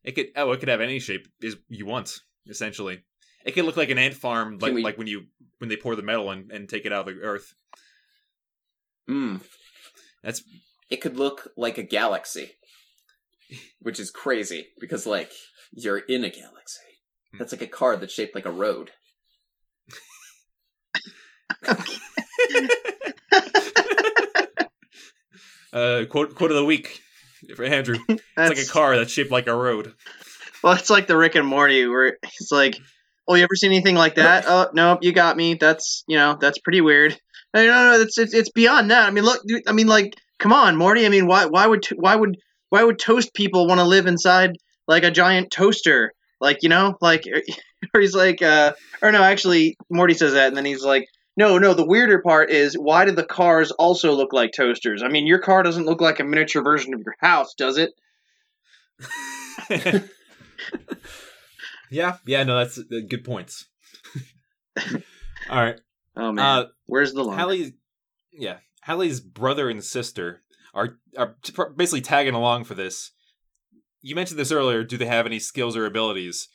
It could. Oh, it could have any shape is you want. Essentially, it could look like an ant farm, like we- like when you when they pour the metal and, and take it out of the earth. Hmm. That's It could look like a galaxy, which is crazy because like you're in a galaxy. That's like a car that's shaped like a road. uh quote quote of the week for Andrew. It's like a car that's shaped like a road. Well, it's like the Rick and Morty where it's like, "Oh, you ever seen anything like that? Oh, nope, you got me. That's you know, that's pretty weird." No, no, no, it's it's, it's beyond that. I mean, look, dude, I mean, like, come on, Morty. I mean, why why would why would why would toast people want to live inside like a giant toaster? Like, you know, like, or he's like, uh, or no, actually, Morty says that, and then he's like. No, no. The weirder part is why do the cars also look like toasters? I mean, your car doesn't look like a miniature version of your house, does it? yeah, yeah, no, that's uh, good points. All right. Oh man, Uh, where's the line? Hallie, yeah, Hallie's brother and sister are are basically tagging along for this. You mentioned this earlier. Do they have any skills or abilities?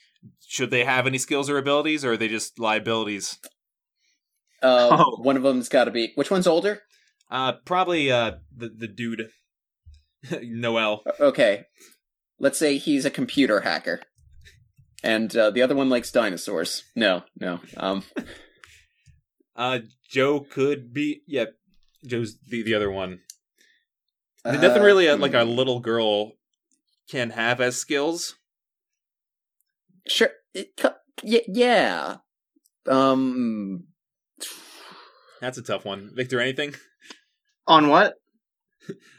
Should they have any skills or abilities, or are they just liabilities? Uh, Oh. One of them's got to be. Which one's older? Uh, probably uh the the dude, Noel. Okay, let's say he's a computer hacker, and uh, the other one likes dinosaurs. No, no. Um, Uh, Joe could be. Yeah, Joe's the the other one. Nothing uh, really uh, like hmm. a little girl can have as skills. Sure. It, yeah. Um. That's a tough one. Victor, anything? On what?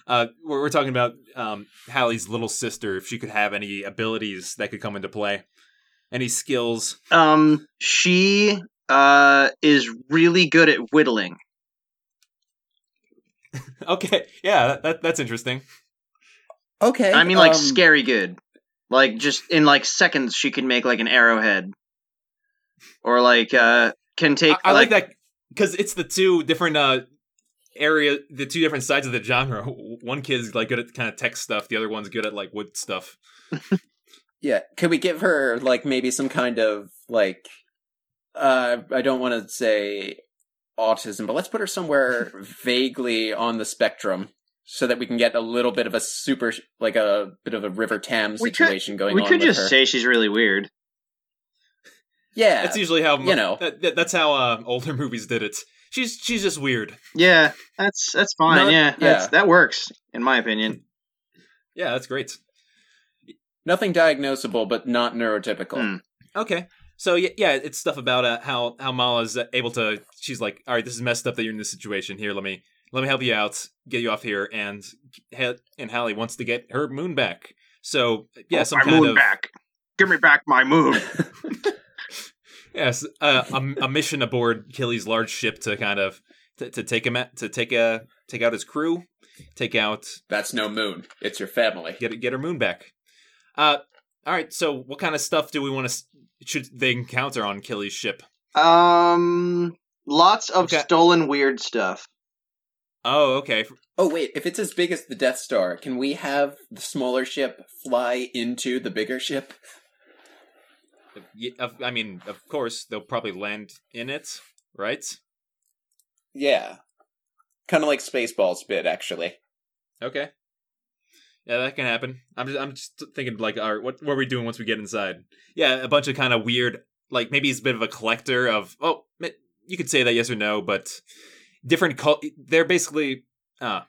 Uh, we're, we're talking about um, Hallie's little sister. If she could have any abilities that could come into play, any skills. Um, she uh is really good at whittling. Okay, yeah, that, that that's interesting. Okay. I mean, like um, scary good. Like just in like seconds, she can make like an arrowhead, or like uh can take. I, I like, that because it's the two different uh area, the two different sides of the genre. One kid's like good at kind of tech stuff. The other one's good at like wood stuff. Yeah. Could we give her like maybe some kind of like uh I don't want to say autism, but let's put her somewhere vaguely on the spectrum so that we can get a little bit of a super like a bit of a River Tam We could- situation going We on We could with just her. say she's really weird. Yeah. That's usually how you know. that, that- that's how uh, older movies did it. She's she's just weird. Yeah, that's that's fine. Not- yeah, that's, yeah. that works in my opinion. Yeah, that's great. Nothing diagnosable, but not neurotypical. Hmm. Okay. So yeah, yeah, it's stuff about uh, how how Mala's able to. She's like, all right, this is messed up that you're in this situation. Here, let me let me help you out, get you off here, and and Hallie wants to get her moon back. So yeah, Oh, some my kind moon of back. Give me back my moon. yes, uh, a, a mission aboard Killy's large ship to kind of to, to take him at, to take a take out his crew, take out That's no moon. It's your family. get get her moon back. Uh, all right. So what kind of stuff do we want to should they encounter on Killy's ship? um, lots of Okay. stolen weird stuff. Oh, okay. Oh wait, if it's as big as the Death Star, can we have the smaller ship fly into the bigger ship? I mean, of course, they'll probably land in it, right? Yeah. Kind of like Spaceballs bit, actually. Okay. Yeah, that can happen. I'm just, I'm just thinking like, all right, what, what are we doing once we get inside? Yeah, a bunch of kind of weird, like maybe he's a bit of a collector of. Oh, you could say that yes or no, but different. Cult- they're basically. Uh,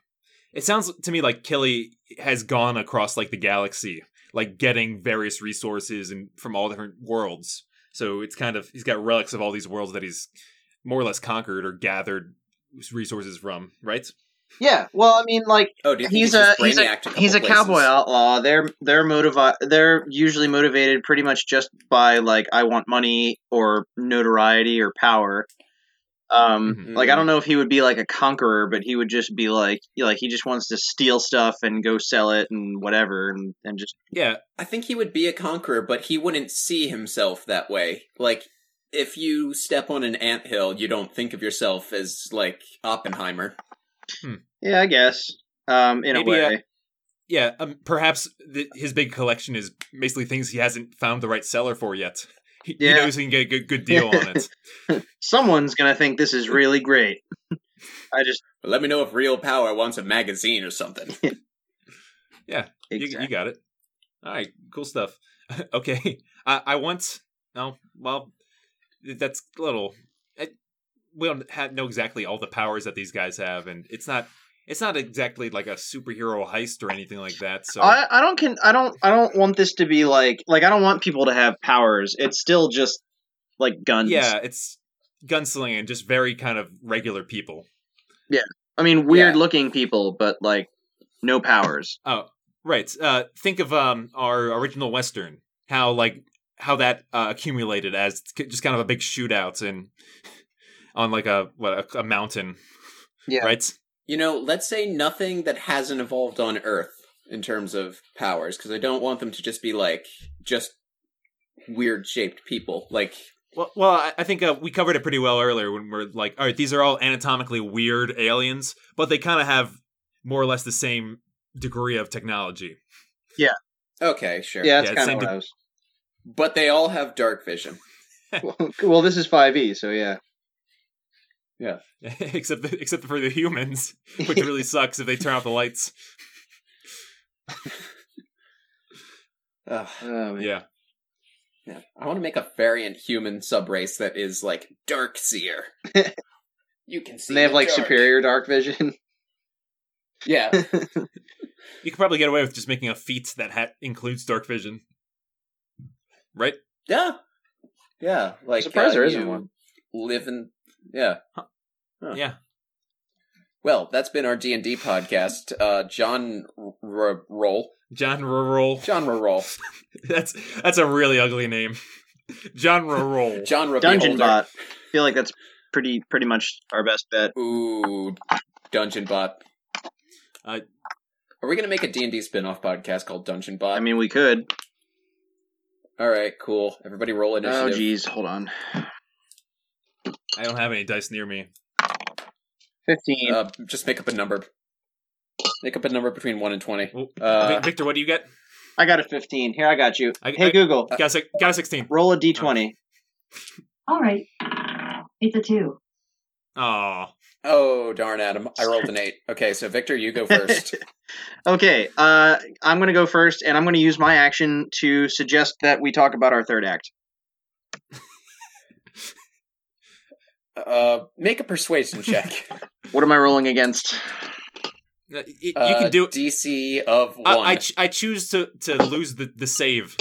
it sounds to me like Killy has gone across like the galaxy, like getting various resources and from all different worlds. So it's kind of he's got relics of all these worlds that he's more or less conquered or gathered resources from, right? Yeah, well, I mean, like Oh, do you think he's he's, a he's a brainiacked a, he's a cowboy outlaw. They're they're motivi- They're usually motivated pretty much just by like I want money or notoriety or power. Um, Mhm. like I don't know if he would be like a conqueror, but he would just be like like he just wants to steal stuff and go sell it and whatever and and just Yeah, I think he would be a conqueror, but he wouldn't see himself that way. Like, if you step on an anthill, you don't think of yourself as, like, Oppenheimer. yeah, I guess um in Maybe, a uh, way. Yeah, um, perhaps th- his big collection is basically things he hasn't found the right seller for yet. He, he Yeah. knows he can get a good, good deal on it. Someone's gonna think this is really great. I just But let me know if Real Power wants a magazine or something. yeah, exactly. you got it. All right, cool stuff. okay, I, I want. No, well, that's a little. I, we don't ha know exactly all the powers that these guys have, and it's not. It's not exactly like a superhero heist or anything like that. So I, I don't can I don't I don't want this to be like like I don't want people to have powers. It's still just like guns. yeah, it's gunslinging and just very kind of regular people. Yeah. I mean weird Yeah. looking people, but like no powers. Oh, right. Uh, think of um our original western. How like how that uh, accumulated as just kind of a big shootout and on like a what a, a mountain. Yeah. Right. You know, let's say nothing that hasn't evolved on Earth in terms of powers, because I don't want them to just be, like, just weird shaped people. Like, Well, well, I, I think uh, we covered it pretty well earlier when we're like, all right, these are all anatomically weird aliens, but they kind of have more or less the same degree of technology. Yeah. Okay, sure. Yeah, that's Yeah, kind of what to- I was. But they all have dark vision. well, this is five E, so yeah. except except for the humans, which really sucks if they turn off the lights. Ugh. Oh, man. Yeah. Yeah. I want to make a variant human subrace that is like dark seer. you can see. And they have the like dark. superior dark vision. Yeah. You could probably get away with just making a feat that ha- includes dark vision. Right? Yeah. Yeah. Like surprised uh, there isn't you one. Live in yeah. Huh. Yeah. Well, that's been our D and D podcast. Uh, John R- R- Roll. John Roll. John R- Roll. That's that's a really ugly name. John Roll. John R- Dungeon Beholder. bot. I feel like that's pretty pretty much our best bet. Ooh, Dungeon Bot. Uh, Are we gonna make a D and D spin-off podcast called Dungeon Bot? I mean, we could. all right, cool. Everybody roll it. Oh, initiative. geez, hold on. I don't have any dice near me. Fifteen. Uh, just make up a number. Make up a number between one and twenty. Uh, Victor, what do you get? I got a fifteen. Here, I got you. I- hey, I- Google, Got a, got a sixteen. roll a d twenty. All right. It's a two. Oh, Oh darn, Adam! I rolled an eight. Okay, so Victor, you go first. okay, uh, I'm going to go first, and I'm going to use my action to suggest that we talk about our third act. Uh, make a persuasion check. What am I rolling against? Uh, you Uh, can do. DC of one. I, I, ch- I choose to to lose the, the save,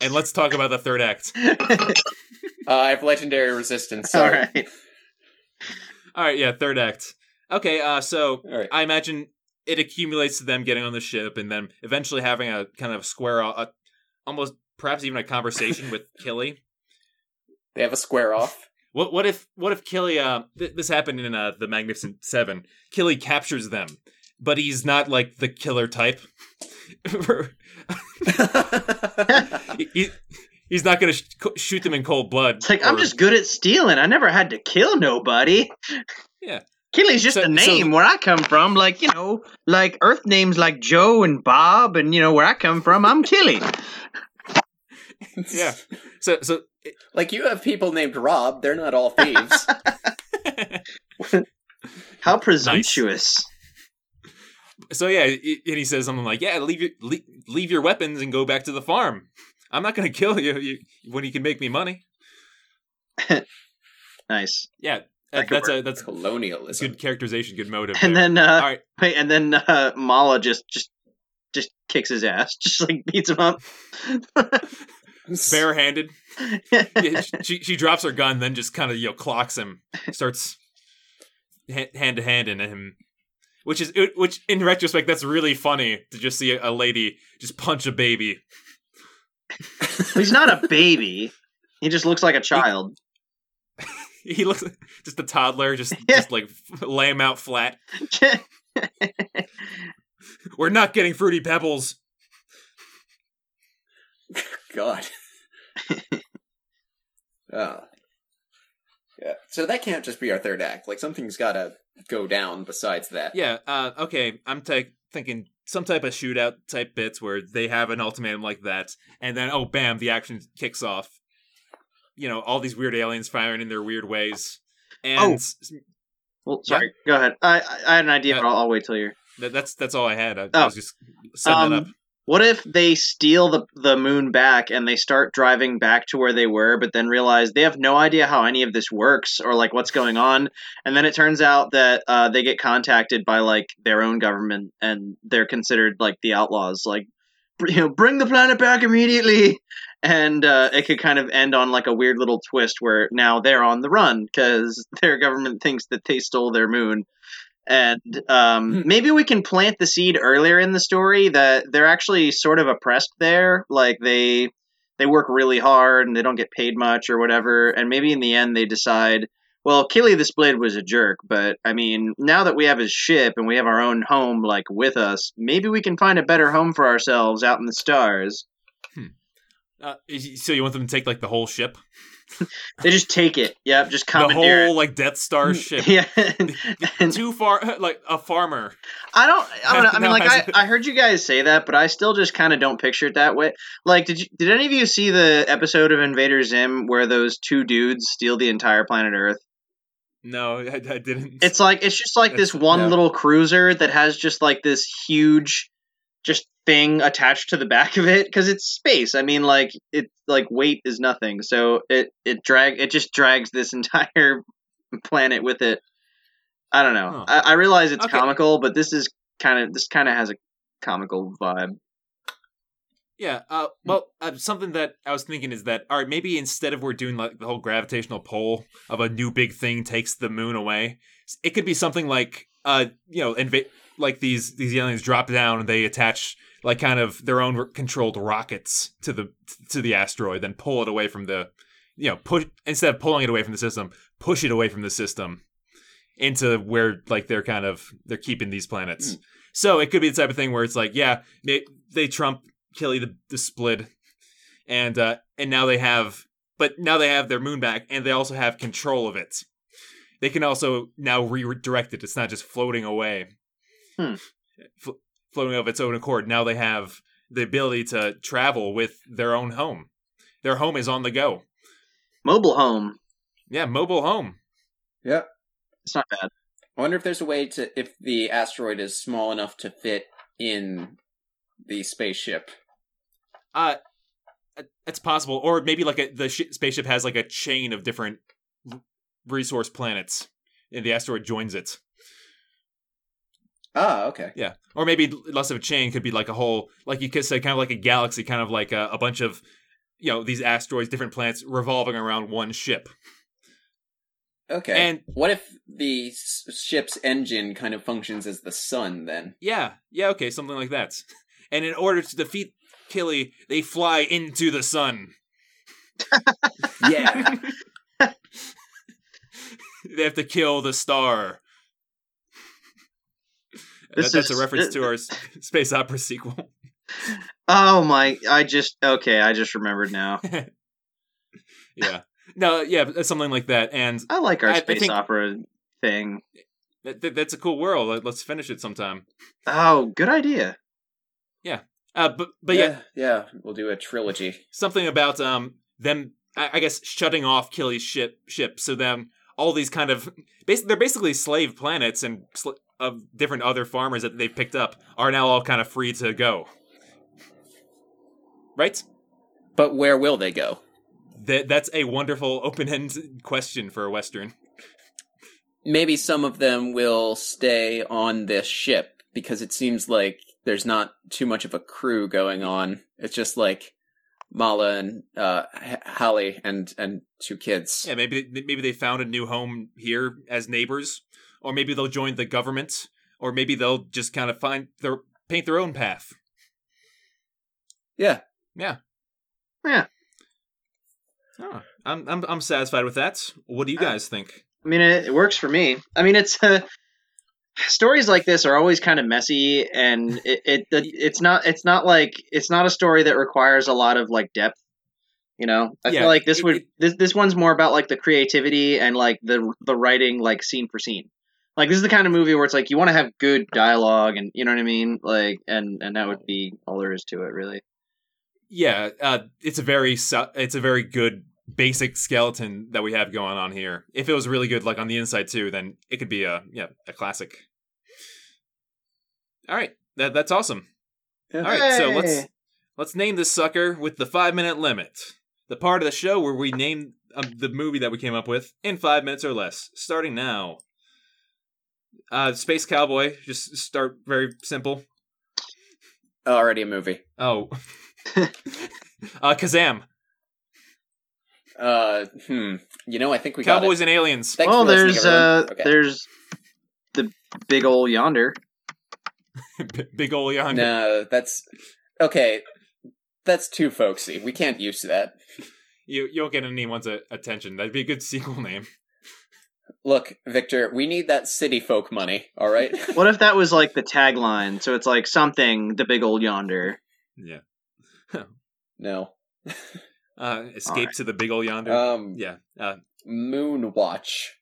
and let's talk about the third act. uh, I have legendary resistance. All Sorry. right. All right, yeah, third act. Okay, uh, so All right. I imagine it accumulates to them getting on the ship and then eventually having a kind of square, a, almost perhaps even a conversation with Killy. They have a square off. What what if what if Killy? Uh, th- this happened in uh, the Magnificent Seven. Killy captures them, but he's not like the killer type. He- he- he's not going to sh- shoot them in cold blood. It's like I'm just good at stealing. I never had to kill nobody. Yeah. Killy's just So- a so- name where I come from. Like, you know, like Earth names like Joe and Bob, and, you know, where I come from, I'm Killy. Yeah. So so Like you have people named Rob, they're not all thieves. How presumptuous. so yeah, i- and he says something like, "Yeah, leave your leave, leave your weapons and go back to the farm. I'm not going to kill you, you when you can make me money." Nice. Yeah, That that, could that's a that's Colonialism. good characterization, good motive. And there. then, uh, all right, wait, and then uh, Mala just, just, just kicks his ass, just like beats him up. Barehanded. yeah, she she drops her gun, then just kind of you know clocks him, starts hand to hand into him, which is which in retrospect that's really funny to just see a, a lady just punch a baby. He's not a baby. He just looks like a child. He looks just a toddler, just just like lay him out flat. We're not getting fruity pebbles. God. oh. Yeah. So that can't just be our third act. Like something's got to go down besides that. Yeah. Uh, okay. I'm ta thinking some type of shootout type bits where they have an ultimatum like that, and then oh, bam, the action kicks off. You know, all these weird aliens firing in their weird ways, and Oh. well, sorry. Go ahead. I, I I had an idea, Uh, but I'll, I'll wait till you're. that, that's that's all I had. I, I Oh. was just setting that up. What if they steal the the moon back and they start driving back to where they were, but then realize they have no idea how any of this works or like what's going on, and then it turns out that uh, they get contacted by like their own government and they're considered like the outlaws, like you know, bring the planet back immediately, and uh, it could kind of end on like a weird little twist where now they're on the run because their government thinks that they stole their moon and um, Hmm. maybe we can plant the seed earlier in the story that they're actually sort of oppressed there. Like they they work really hard and they don't get paid much or whatever. And maybe in the end they decide well killy the split was a jerk but i mean now that we have his ship and we have our own home like with us maybe we can find a better home for ourselves out in the stars Uh, so you want them to take like the whole ship, they just take it yep just the commandeer whole like Death Star ship? yeah and, Too far, like a farmer. I don't. I don't know. I mean, like I- I, heard you guys say that, but I still just kind of don't picture it that way. Like, did you? Did any of you see the episode of Invader Zim where those two dudes steal the entire planet Earth? No, I, I didn't. It's like it's just like this one no. little cruiser that has just like this huge, just thing attached to the back of it because it's space. I mean, like it like weight is nothing, so it it drag it just drags this entire planet with it. I don't know. Huh. I, I realize it's Okay. comical, but this is kind of this kind of has a comical vibe. Yeah. Uh, well, uh, something that I was thinking is that all right, maybe instead of we're doing like the whole gravitational pull of a new big thing takes the moon away, it could be something like uh, you know, inva- like these these aliens drop down and they attach like kind of their own controlled rockets to the to the asteroid, then pull it away from the you know push instead of pulling it away from the system, push it away from the system into where like they're kind of they're keeping these planets. So it could be the type of thing where it's like, yeah, they, they trump Killy the, the split, and uh, and now they have, but now they have their moon back, and they also have control of it. They can also now redirect it. It's not just floating away, Hmm. Flo- floating of its own accord. Now they have the ability to travel with their own home. Their home is on the go. Mobile home. Yeah, mobile home. Yep. It's not bad. I wonder if there's a way to if the asteroid is small enough to fit in the spaceship. Uh, it's possible, or maybe like a, the sh- spaceship has like a chain of different resource planets, and the asteroid joins it. Ah, okay. Yeah, or maybe less of a chain could be like a whole, like you could say, kind of like a galaxy, kind of like a, a bunch of, you know, these asteroids, different planets revolving around one ship. Okay. And- what if the s- ship's engine kind of functions as the sun then? Yeah, yeah, okay, something like that. And in order to defeat Killy, they fly into the sun. Yeah. They have to kill the star. This That- that's is- a reference to our space opera sequel. Oh my! I just okay. I just remembered now. yeah. No, yeah, something like that. And I like our I- I space think- opera thing. that, that- that's a cool world. Let- Let's finish it sometime. Oh, good idea. Yeah. Uh, but but yeah, yeah, we'll do a trilogy. something about um them I, I guess shutting off Killy's ship ship so then all these kind of basically they're basically slave planets and sl- of different other farmers that they've picked up are now all kind of free to go. Right? But where will they go? That that's a wonderful open-end question for a western. Maybe some of them will stay on this ship because it seems like there's not too much of a crew going on. It's just like Mala and uh, Hallie and and two kids. Yeah, maybe maybe they found a new home here as neighbors or maybe they'll join the government or maybe they'll just kind of find their paint their own path. Yeah. Yeah. Yeah. Oh, I'm I'm I'm satisfied with that. What do you guys think? I mean, it, it works for me. I mean, it's uh, stories like this are always kind of messy, and it, it it's not it's not like it's not a story that requires a lot of like depth. You know, I Yeah, feel like this it- would it- this this one's more about like the creativity and like the the writing like scene for scene. Like this is the kind of movie where it's like you want to have good dialogue and you know what I mean, like and and that would be all there is to it, really. Yeah, uh, it's a very so- it's a very good basic skeleton that we have going on here. If it was really good, like on the inside too, then it could be a yeah a classic. All right, that that's awesome. Yeah. All right, so let's let's name this sucker with the five minute limit. The part of the show where we name um, the movie that we came up with in five minutes or less, starting now. Uh, Space Cowboy, just start very simple. Already a movie. Oh, uh, Kazam, Uh, hmm. You know, I think we got Cowboys it. and Aliens. Thanks well, for listening, there's uh Okay. there's the big old yonder. B- Big ol' yonder. No, that's okay. That's too folksy. We can't use that. You you won't get anyone's uh, attention. That'd be a good sequel name. Look, Victor, we need that city folk money. All right. What if that was like the tagline? So it's like something the big old yonder. Yeah. no. Uh, escape Alright. to the big old yonder. Um. yeah. Uh, Moon Watch.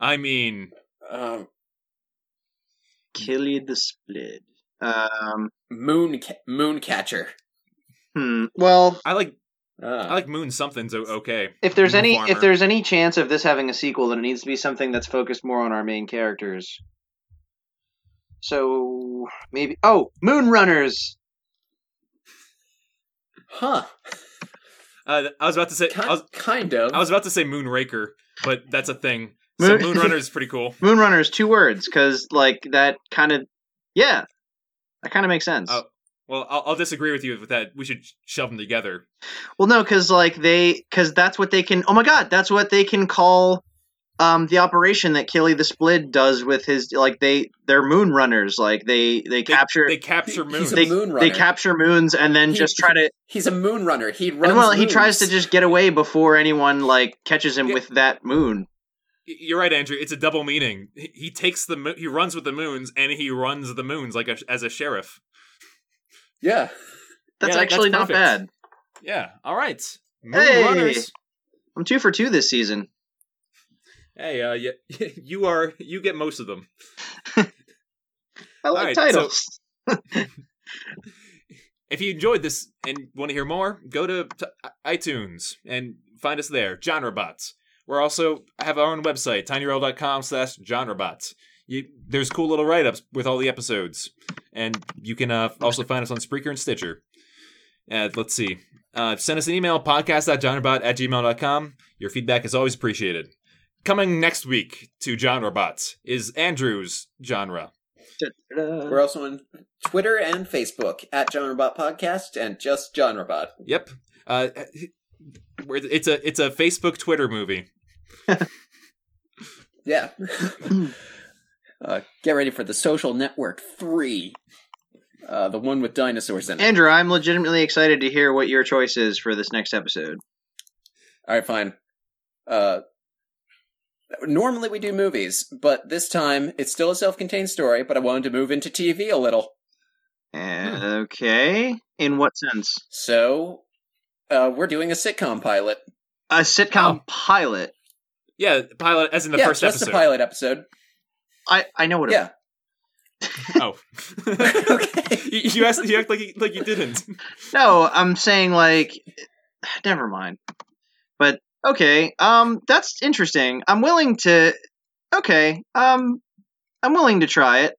I mean, Um. Killy the Split. Um. Moon ca- Moon Catcher. Hmm. Well, I like I Ah. like Moon. Something's okay. if there's Moon any Farmer. if there's any chance of this having a sequel, then it needs to be something that's focused more on our main characters. So maybe oh, Moon Runners. Huh. Uh, I was about to say Ki- I was, kind of. I was about to say Moonraker, but that's a thing. So Moon- Moonrunner is pretty cool. Moon Runners, two words, because like that kind of yeah, that kind of makes sense. Oh. Well, I'll, I'll disagree with you with that. We should shove them together. Well, no, because like they, because that's what they can. Oh my God, that's what they can call um the operation that Killy the Split does with his like they they're moon runners. Like they they They capture They capture Moon. He's a they, moon they capture moons and then He- just try to. He's a moon runner. He runs. And well, he tries to just get away before anyone like catches him Yeah. with that moon. You're right, Andrew. It's a double meaning. He, he takes the mo- he runs with the moons and he runs the moons like a, as a sheriff. Yeah. That's Yeah, actually that's not bad. Yeah. All right. Moon Hey! runners. I'm two for two this season. Hey, uh, you, you are you get most of them. I like Alright, so- titles. If you enjoyed this and want to hear more, go to t- iTunes and find us there, GenreBots. We're also have our own website, tinyurl.com slash genrebots. You, there's cool little write-ups with all the episodes. And you can uh, also find us on Spreaker and Stitcher. Uh, let's see. Uh, send us an email, podcast.genrebot at gmail.com. Your feedback is always appreciated. Coming next week to GenreBots is Andrew's genre. We're also on Twitter and Facebook at GenreBot Podcast and just GenreBot. Yep. Uh, it's a it's a Facebook Twitter movie. Yeah. uh, get ready for the Social Network Three, uh, the one with dinosaurs in it. Andrew, I'm legitimately excited to hear what your choice is for this next episode. All right, fine. Uh, normally we do movies, but this time it's still a self-contained story. But I wanted to move into TV a little, Uh, Okay. In what sense? so uh, we're doing a sitcom pilot. A sitcom Oh. pilot. Yeah, pilot as in the yeah, first just episode. a pilot episode. I, I know what. Yeah. Oh, Okay. you, you asked. You act like you, like you didn't. No, I'm saying like, never mind. But okay, um, that's interesting. I'm willing to. Okay, um, I'm willing to try it.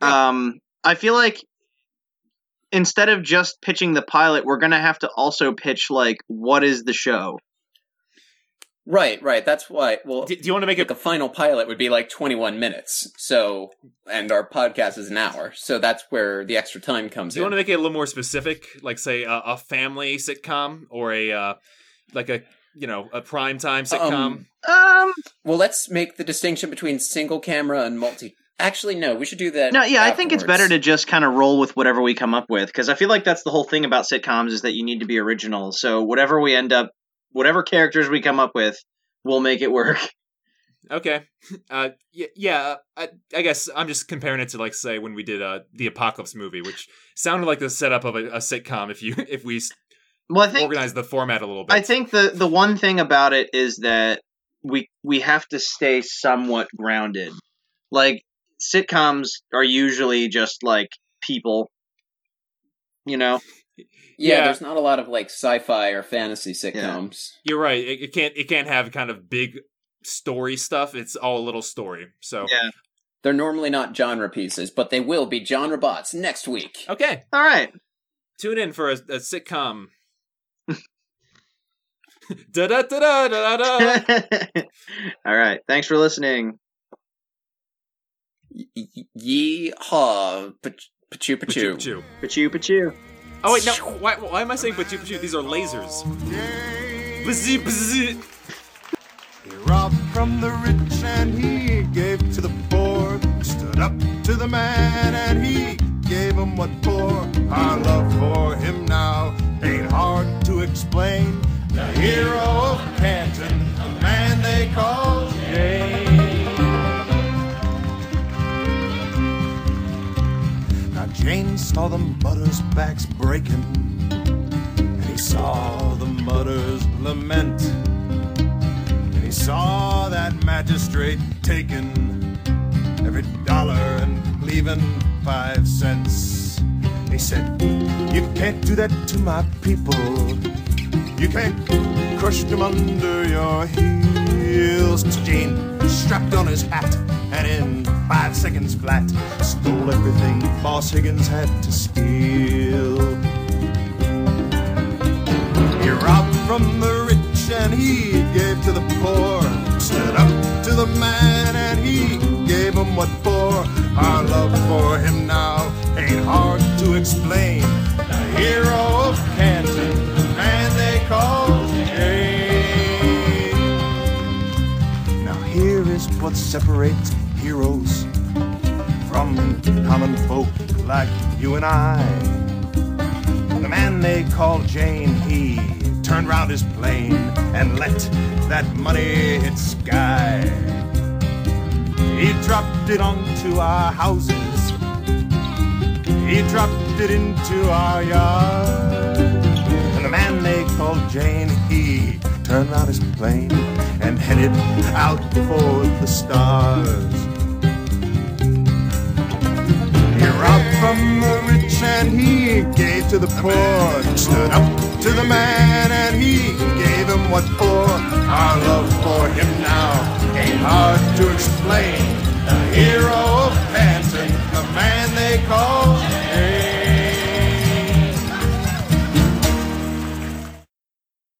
Um, I feel like instead of just pitching the pilot, we're gonna have to also pitch like what is the show. Right, right. That's why. Well, Do, do you want to make like it? a final pilot would be like 21 minutes. So, and our podcast is an hour. So that's where the extra time comes in. Do you in. want to make it a little more specific, like say a, a family sitcom or a uh, like a you know a prime time sitcom? Um, Um, well, let's make the distinction between single camera and multi. Actually, no. We should do that. no, yeah, I think it's better to just kind of roll with whatever we come up with because I feel like that's the whole thing about sitcoms is that you need to be original. So whatever we end up, whatever characters we come up with, we'll make it work. Okay. Uh, yeah, yeah. I, I guess I'm just comparing it to like say when we did uh the Apocalypse movie, which sounded like the setup of a, a sitcom. If you if we s- Well, I think organize the format a little bit. I think the the one thing about it is that we we have to stay somewhat grounded. Like sitcoms are usually just like people, you know. Yeah, Yeah. there's not a lot of like sci-fi or fantasy sitcoms. You're right. It, it can't it can't have kind of big story stuff. It's all a little story. So Yeah. They're normally not genre pieces, but they will be genre bots next week. okay, All right. tune in for a, a sitcom. da da da da da da. All right. Thanks for listening. Y- y- Yee-haw, pachu pachu. Pachu. Pachu pachu. Oh wait, no. Why, why am I saying but pachu? These are lasers. Bzz. He robbed from the rich and he gave to the poor. Stood up to the man and he gave him what for. Our love for him now saw the mudders' backs breaking, and he saw the mudders lament. And he saw that magistrate taking every dollar and leaving five cents. He said, You can't do that to my people. You can't crush them under your heels. Jayne strapped on his hat and in five seconds flat stole everything Boss Higgins had to steal. He robbed from the rich and he gave to the poor. Stood up to the man and he gave him what for. Our love for him now ain't hard to explain. The hero of Canton, man they call Jayne. Now here is what separates heroes from common folk like you and I. And the man they called Jayne, he turned round his plane and let that money hit sky. He dropped it onto our houses. He dropped it into our yard. And the man they called Jayne, he turned round his plane and headed out for the stars. robbed from the rich and he gave to the poor. Stood up to the man and he gave him what for. Our love for him now ain't hard to explain. The hero of Canton, the man they call.